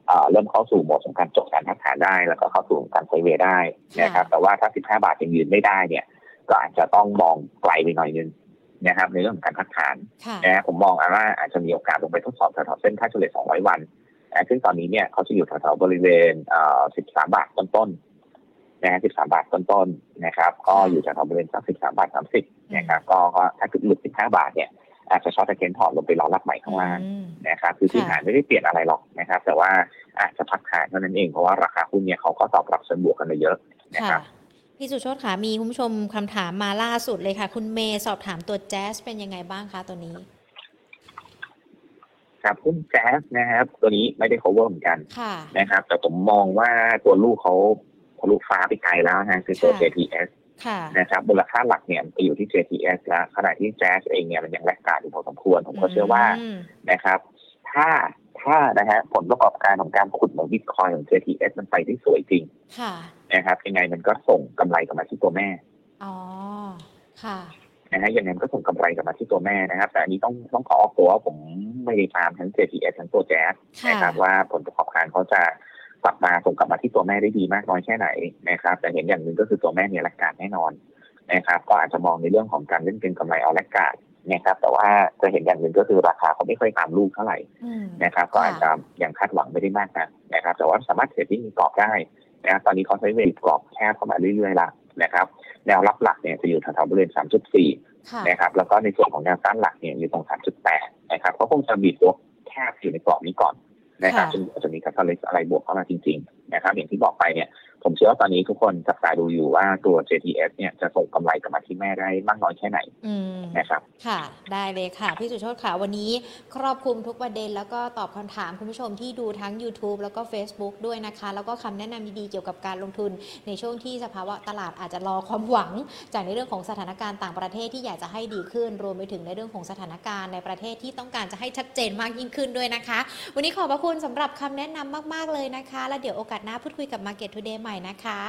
เอ่อเริ่มเข้าสู่โหมดของการจบการพักฐานได้ แล้วก็เข้าสู่การไซด์เวย์ได้นะครับ แต่ว่าถ้า 15 บาทยังยืนไม่ได้เนี่ย ก็อาจจะต้องมองไกลไปหน่อยนึงนะครับในเรื่องของการพักฐานค่ะนะฮะผมมองว่าอาจจะมีโอกาสลงไปทดสอบแถวๆเส้นค่าเฉลี่ย 200 วันนะซึ่งตอนนี้เนี่ยเขาจะอยู่แถวๆบริเวณเอ่อ13 บาทต้นๆนะฮะ13 บาทต้นๆนะครับ ก็อยู่แถวๆบริเวณสัก13บาท 30 นะครับ ก็ก็ถ้าเกิดหลุด 15 บาทเนี่ย อาจจะช็อตตะเกนถอดลงไปรอรับใหม่ข้างล่างอืมนะครับคือพื้นฐานไม่ได้เปลี่ยนอะไรหรอกนะครับ แต่ว่าอาจจะพักฐานเท่านั้นเองเพราะว่าราคาหุ้นเนี่ยเขาก็ตอบรับเชิงบวกกันมาเยอะนะคค่ะรับพี่สุโชตค่ะมีคุณผู้ชมคำถามมาล่าสุดเลยค่ะ คุณเมย์สอบถามตัวแจ๊สเป็นยังไงบ้างคะตัวนี้ ครับหุ้นแจ๊สนะครับ ตัวนี้ไม่ได้ cover เหมือนกันค่ะนะครับ แต่ผมมองว่าตัวลูกเขาทะลุฟ้าไปไกลแล้วนะคือตัวค่ะ JTS ค่ะ นะครับมูลค่าหลักเนี่ยไปอยู่ที่ JTS แล้วขณะที่แจ๊สเองเนี่ยมันยังแลกการอยู่พอสมควร ผมก็เชื่อว่ามนะครับ ถ้าถ้านะฮะผลประกอบการของการขุดเหมืองบิตคอยของ JTS มันไปได้สวยจริงค่ะนะครับยังไงมันก็ส่งกำไรกลับมาที่ตัวแม่อ๋อค่ะนะฮะยังไงมันก็ส่งกำไรกลับมาที่ตัวแม่นะครับ แต่อันนี้ต้องต้องขอออกตัวว่าผมไม่ได้ตามทั้ง JTS ทั้งตัวแจ๊สค่ะนะครับว่าผลประกอบการเขาจะ กลับมาส่งกลับมาที่ตัวแม่ได้ดีมากน้อยแค่ไหนนะครับ แต่เห็นอย่างหนึ่งก็คือตัวแม่เนี่ยแลกการแน่นอนนะครับ ก็อาจจะมองในเรื่องของการเล่นเก็งกำไรเอาแลกการนะครับ แต่ว่าจะเห็นอย่างหนึ่งก็คือราคาเขาไม่ค่อยตามลูกเท่าไหร่อืมนะครับ ก็อาจจะยังคาดหวังไม่ได้มากนักนะครับ แต่ว่าสามารถเทรดดิ้งมีกรอบได้นะครับตอนนี้เขาใช้เวทกรอบแคบเข้ามาเรื่อยๆละนะครับ แนวรับหลักเนี่ยจะอยู่แถวๆบริเวณ 3.4ค่ะนะครับ แล้วก็ในส่วนของแนวต้านหลักเนี่ยอยู่ตรง 3.8 นะครับเขาคงจะบีบตัวแคบอยู่ในกรอบนี้ก่อน นะครับค่ะจนกว่าจะมีการทะเลอะไรบวกเข้ามาจริงๆ นะครับอย่างที่บอกไปเนี่ยผมเชื่อว่าตอนนี้ทุกคนจับตาดูอยู่ว่าตัว JTS เนี่ยจะส่งกำไรกลับมาที่แม่ได้มากน้อยแค่ไหนอืมนะครับ ค่ะ ได้เลยค่ะ พี่สุโชตค่ะ วันนี้ครอบคลุมทุกประเด็น แล้วก็ตอบคำถามคุณผู้ชมที่ดูทั้ง YouTube แล้วก็ Facebook ด้วยนะคะ แล้วก็คำแนะนำดีๆ เกี่ยวกับการลงทุนในช่วงที่สภาวะตลาดอาจจะรอความหวัง จากในเรื่องของสถานการณ์ต่างประเทศที่อยากจะให้ดีขึ้น รวมไปถึงในเรื่องของสถานการณ์ในประเทศที่ต้องการจะให้ชัดเจนมากยิ่งขึ้นด้วยนะคะ วันนี้ขอบพระคุณสำหรับคำแนะนำมาก ๆเลยนะคะ แล้วเดี๋ยวโอกาสหน้าพูดคุยกับ Market Today ใหม่นะคะ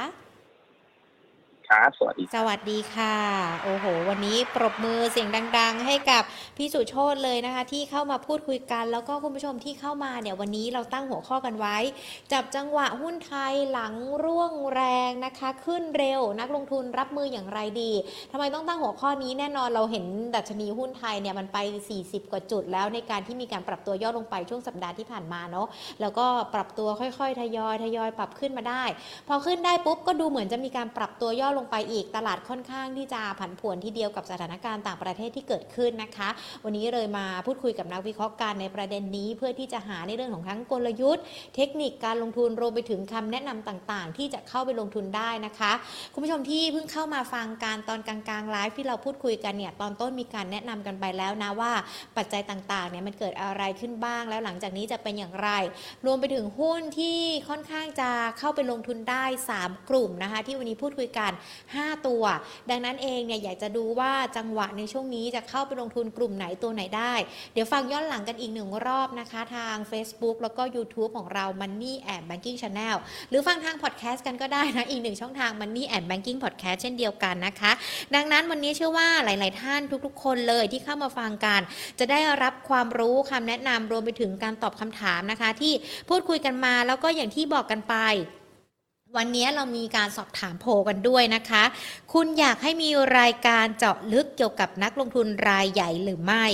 ครับ สวัสดีสวัสดีค่ะ โอ้โห วันนี้ปรบมือเสียงดัง ๆ ให้กับพี่สุโชตเลยนะคะ ที่เข้ามาพูดคุยกัน แล้วก็คุณผู้ชมที่เข้ามาเนี่ยวันนี้เราตั้งหัวข้อกันไว้ จับจังหวะหุ้นไทยหลังร่วงแรงนะคะ ขึ้นเร็วนักลงทุนรับมืออย่างไรดีทำไมต้องตั้งหัวข้อนี้แน่นอนเราเห็นดัชนีหุ้นไทยเนี่ยมันไป 40 กว่าจุดแล้วในการที่มีการปรับตัวย่อลงไปช่วงสัปดาห์ที่ผ่านมาเนาะแล้วก็ปรับตัวค่อยๆ ทยอยทยอยปรับขึ้นมาได้ พอขึ้นได้ปุ๊บก็ดูเหมือนจะมีการปรับตัวย่อลงไปอีกตลาดค่อนข้างที่จะผันผวนทีเดียวกับสถานการณ์ต่างประเทศที่เกิดขึ้นนะคะ วันนี้เลยมาพูดคุยกับนักวิเคราะห์การในประเด็นนี้ เพื่อที่จะหาในเรื่องของทั้งกลยุทธ์ เทคนิคการลงทุนรวมไปถึงคำแนะนำต่างๆ ที่จะเข้าไปลงทุนได้นะคะ คุณผู้ชมที่เพิ่งเข้ามาฟังการตอนกลางๆไลฟ์ที่เราพูดคุยกันเนี่ยตอนต้นมีการแนะนำกันไปแล้วนะว่าปัจจัยต่างๆเนี่ยมันเกิดอะไรขึ้นบ้าง แล้วหลังจากนี้จะเป็นอย่างไร รวมไปถึงหุ้นที่ค่อนข้างจะเข้าไปลงทุนได้ 3 กลุ่มนะคะ ที่วันนี้พูดคุยกัน5 ตัว ดังนั้นเองเนี่ยอยากจะดูว่าจังหวะในช่วงนี้จะเข้าไปลงทุนกลุ่มไหนตัวไหนได้ เดี๋ยวฟังย้อนหลังกันอีกหนึ่งรอบนะคะ ทาง Facebook แล้วก็ YouTube ของเรา Money and Banking Channel หรือฟังทางพอดแคสต์กันก็ได้นะ อีกหนึ่งช่องทาง Money and Banking Podcast เช่นเดียวกันนะคะ ดังนั้นวันนี้เชื่อว่าหลาย ๆ ท่านทุกๆ คนเลยที่เข้ามาฟังกัน จะได้รับความรู้คำแนะนำรวมไปถึงการตอบคำถามนะคะ ที่พูดคุยกันมาแล้วก็อย่างที่บอกกันไป วันนี้เรามีการสอบถามโพลกันด้วยนะคะ คุณอยากให้มีรายการเจาะลึกเกี่ยวกับนักลงทุนรายใหญ่หรือไม่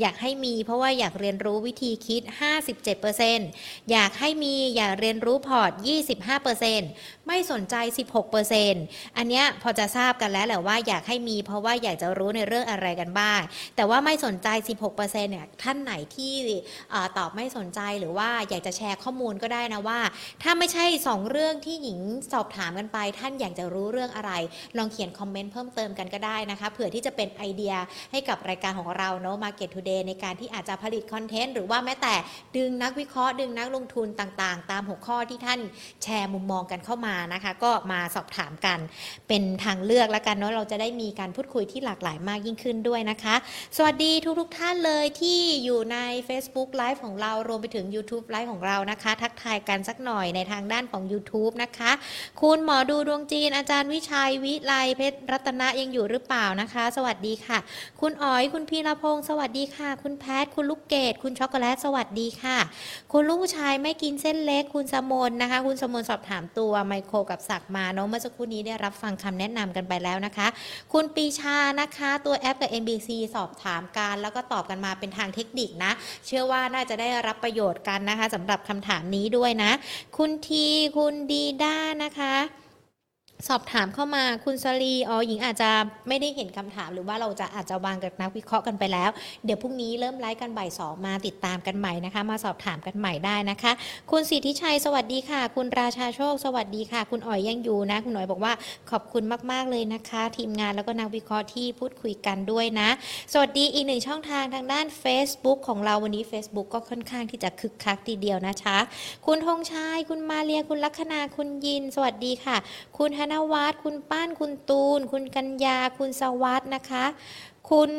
อยากให้มีเพราะว่าอยากเรียนรู้วิธีคิด 57%อยากให้มีอยากเรียนรู้พอร์ต 25% ไม่สนใจ 16%อันเนี้ยพอจะทราบกันแล้วแหละว่าอยากให้มี เพราะว่าอยากจะรู้ในเรื่องอะไรกันบ้าง แต่ว่าไม่สนใจ 16%เนี่ยท่านไหนที่ตอบไม่สนใจหรือว่าอยากจะแชร์ข้อมูลก็ได้นะว่า ถ้าไม่ใช่ 2 เรื่องที่หญิงสอบถามกันไป ท่านอยากจะรู้เรื่องอะไร ลองเขียนคอมเมนต์เพิ่มเติมกันก็ได้นะคะเผื่อที่จะเป็นไอเดียให้กับรายการของเราเนาะ Market Today ในการที่อาจจะผลิตคอนเทนต์หรือว่าแม้แต่ดึงนักวิเคราะห์ดึงนักลงทุนต่างๆ ตามหัวข้อที่ท่านแชร์มุมมองกันเข้ามานะคะก็มาสอบถามกันเป็นทางเลือกแล้วกันเนาะเราจะได้มีการพูดคุยที่หลากหลายมากยิ่งขึ้นด้วยนะคะ สวัสดีทุกๆทท่านเลยที่อยู่ใน Facebook Live ของเรารวมไปถึง YouTube Live ของเรานะคะ ทักทายกันสักหน่อยในทางด้านของ YouTube นะคะ คุณหมอดูดวงจีนอาจารย์วิชัยวิไลเพชรรัตนะยังอยู่หรือเปล่านะคะ สวัสดีค่ะ คุณอ๋อยคุณพีรพงศ์สวัสดีค่ะ คุณแพทคุณลูกเกดคุณช็อกโกแลตสวัสดีค่ะ คุณลูกผู้ชายไม่กินเส้นเล็ก คุณสมนนะคะ คุณสมนสอบถามตัวไมโครโคกับศักมาเนาะเมื่อสักครู่นี้ได้รับฟังคำแนะนำกันไปแล้วนะคะ คุณปีชานะคะตัวแอปกับ NBC สอบถามกันแล้วก็ตอบกันมาเป็นทางเทคนิคนะ เชื่อว่าน่าจะได้รับประโยชน์กันนะคะสำหรับคำถามนี้ด้วยนะ คุณทีคุณดีด้านะคะ สอบถามเข้ามาคุณสลีอ๋อหญิงอาจจะไม่ได้เห็นคำถาม หรือว่าเราจะอาจจะวางกับนักวิเคราะห์กันไปแล้ว เดี๋ยวพรุ่งนี้เริ่มไลฟ์กันบ่ายสองมาติดตามกันใหม่นะคะ มาสอบถามกันใหม่ได้นะคะ คุณสิทธิชัยสวัสดีค่ะ คุณราชาโชค สวัสดีค่ะ คุณอ๋อยยังอยู่นะ คุณอ๋อยบอกว่าขอบคุณมาก ๆ เลยนะคะ ทีมงานแล้วก็นักวิเคราะห์ที่พูดคุยกันด้วยนะ สวัสดีอีกหนึ่งช่องทางทางด้าน Facebook ของเราวันนี้ Facebook ก็ค่อนข้างที่จะคึกคักทีเดียวนะคะ คุณธงชัยคุณมาเรียคุณลัคนาคุณยิน สวัสดีค่ะ คุณธนวัฒน์คุณป้านคุณตูน คุณกัญญา คุณสวัสด์นะคะ คุณ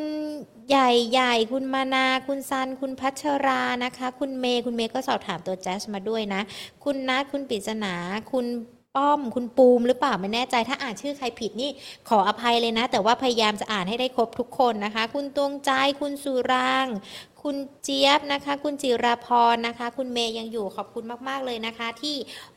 ใหญ่ใหญ่ คุณมานา คุณซัน คุณพัชรานะคะ คุณเมย์คุณเมย์ก็สอบถามตัวแจสมาด้วยนะ คุณนัทคุณปิศนา คุณป้อมคุณปูมหรือเปล่าไม่แน่ใจถ้าอ่านชื่อใครผิดนี่ขออภัยเลยนะ แต่ว่าพยายามจะอ่านให้ได้ครบทุกคนนะคะ คุณตวงใจคุณสุราง คุณเจี๊ยบนะคะ คุณจิราพรนะคะ คุณเมย์ยังอยู่ขอบคุณมาก ๆ เลยนะคะ ที่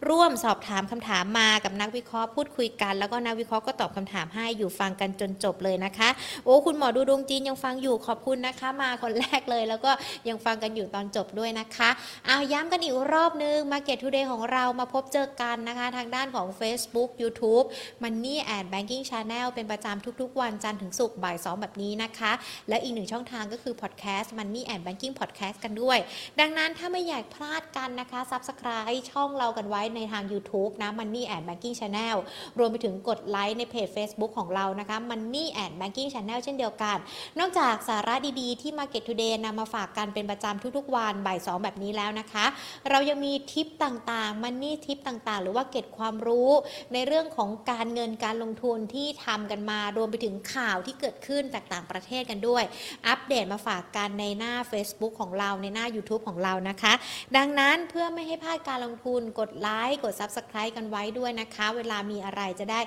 ร่วมสอบถามคำถามมากับนักวิเคราะห์พูดคุยกัน แล้วก็นักวิเคราะห์ก็ตอบคำถามให้อยู่ฟังกันจนจบเลยนะคะ โอ้คุณหมอดูดวงจีนยังฟังอยู่ขอบคุณนะคะ มาคนแรกเลย แล้วก็ยังฟังกันอยู่ตอนจบด้วยนะคะเอาย้ำกันอีกรอบนึง Market Today ของเรามาพบเจอกันนะคะ ทางด้านของ Facebook YouTube Money and Banking Channel เป็นประจำทุกๆ วันจันทร์ถึงศุกร์บ่าย2แบบนี้นะคะ และอีกหนึ่งช่องทางก็คือ Podcast Money and Banking Podcast กันด้วย ดังนั้นถ้าไม่อยากพลาดกันนะคะ Subscribe ช่องเรากันไว้ในทาง YouTube นะ Money and Banking Channel รวมไปถึงกดไลค์ในเพจ Facebook ของเรานะคะ Money and Banking Channel เช่นเดียวกัน นอกจากสาระดีๆ ที่ Market Today นำมาฝากกันเป็นประจำทุกๆวันบ่าย2แบบนี้แล้วนะคะ เรายังมีทิปต่างๆ Money ทิปต่างๆ หรือว่าเก็บความรู้ในเรื่องของการเงินการลงทุนที่ทำกันมารวมไปถึงข่าวที่เกิดขึ้นจากต่างประเทศกันด้วย อัปเดตมาฝากกันในหน้า Facebook ของเราในหน้า YouTube ของเรานะคะ ดังนั้นเพื่อไม่ให้พลาดการลงทุนกดไลค์กด Subscribe กันไว้ด้วยนะคะ เวลามีอะไรจะได้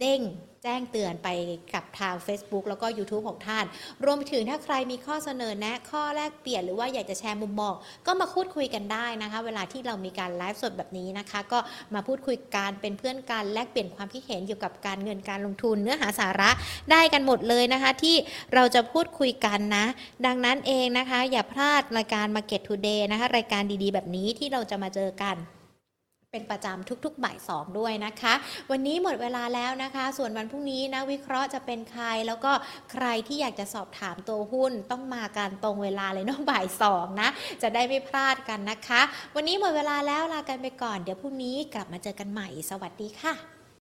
เด้ง แจ้งเตือนไปกับทาง Facebook แล้วก็ YouTube ของท่าน รวมไปถึงถ้าใครมีข้อเสนอแนะ ข้อแลกเปลี่ยนหรือว่าอยากจะแชร์มุมมองก็มาพูดคุยกันได้นะคะ เวลาที่เรามีการไลฟ์สดแบบนี้นะคะ ก็มาพูดคุยกันเป็นเพื่อนกันแลกเปลี่ยนความคิดเห็นเกี่ยวกับการเงินการลงทุนเนื้อหาสาระได้กันหมดเลยนะคะ ที่เราจะพูดคุยกันนะ ดังนั้นเองนะคะ อย่าพลาดรายการ Market Today นะคะรายการดีๆ แบบนี้ที่เราจะมาเจอกัน เป็นประจำทุกๆบ่ายสองด้วยนะคะ วันนี้หมดเวลาแล้วนะคะ ส่วนวันพรุ่งนี้นะวิเคราะห์จะเป็นใคร แล้วก็ใครที่อยากจะสอบถามตัวหุ้นต้องมากันตรงเวลาเลยเนาะบ่ายสองนะ จะได้ไม่พลาดกันนะคะ วันนี้หมดเวลาแล้วลากันไปก่อน เดี๋ยวพรุ่งนี้กลับมาเจอกันใหม่ สวัสดีค่ะ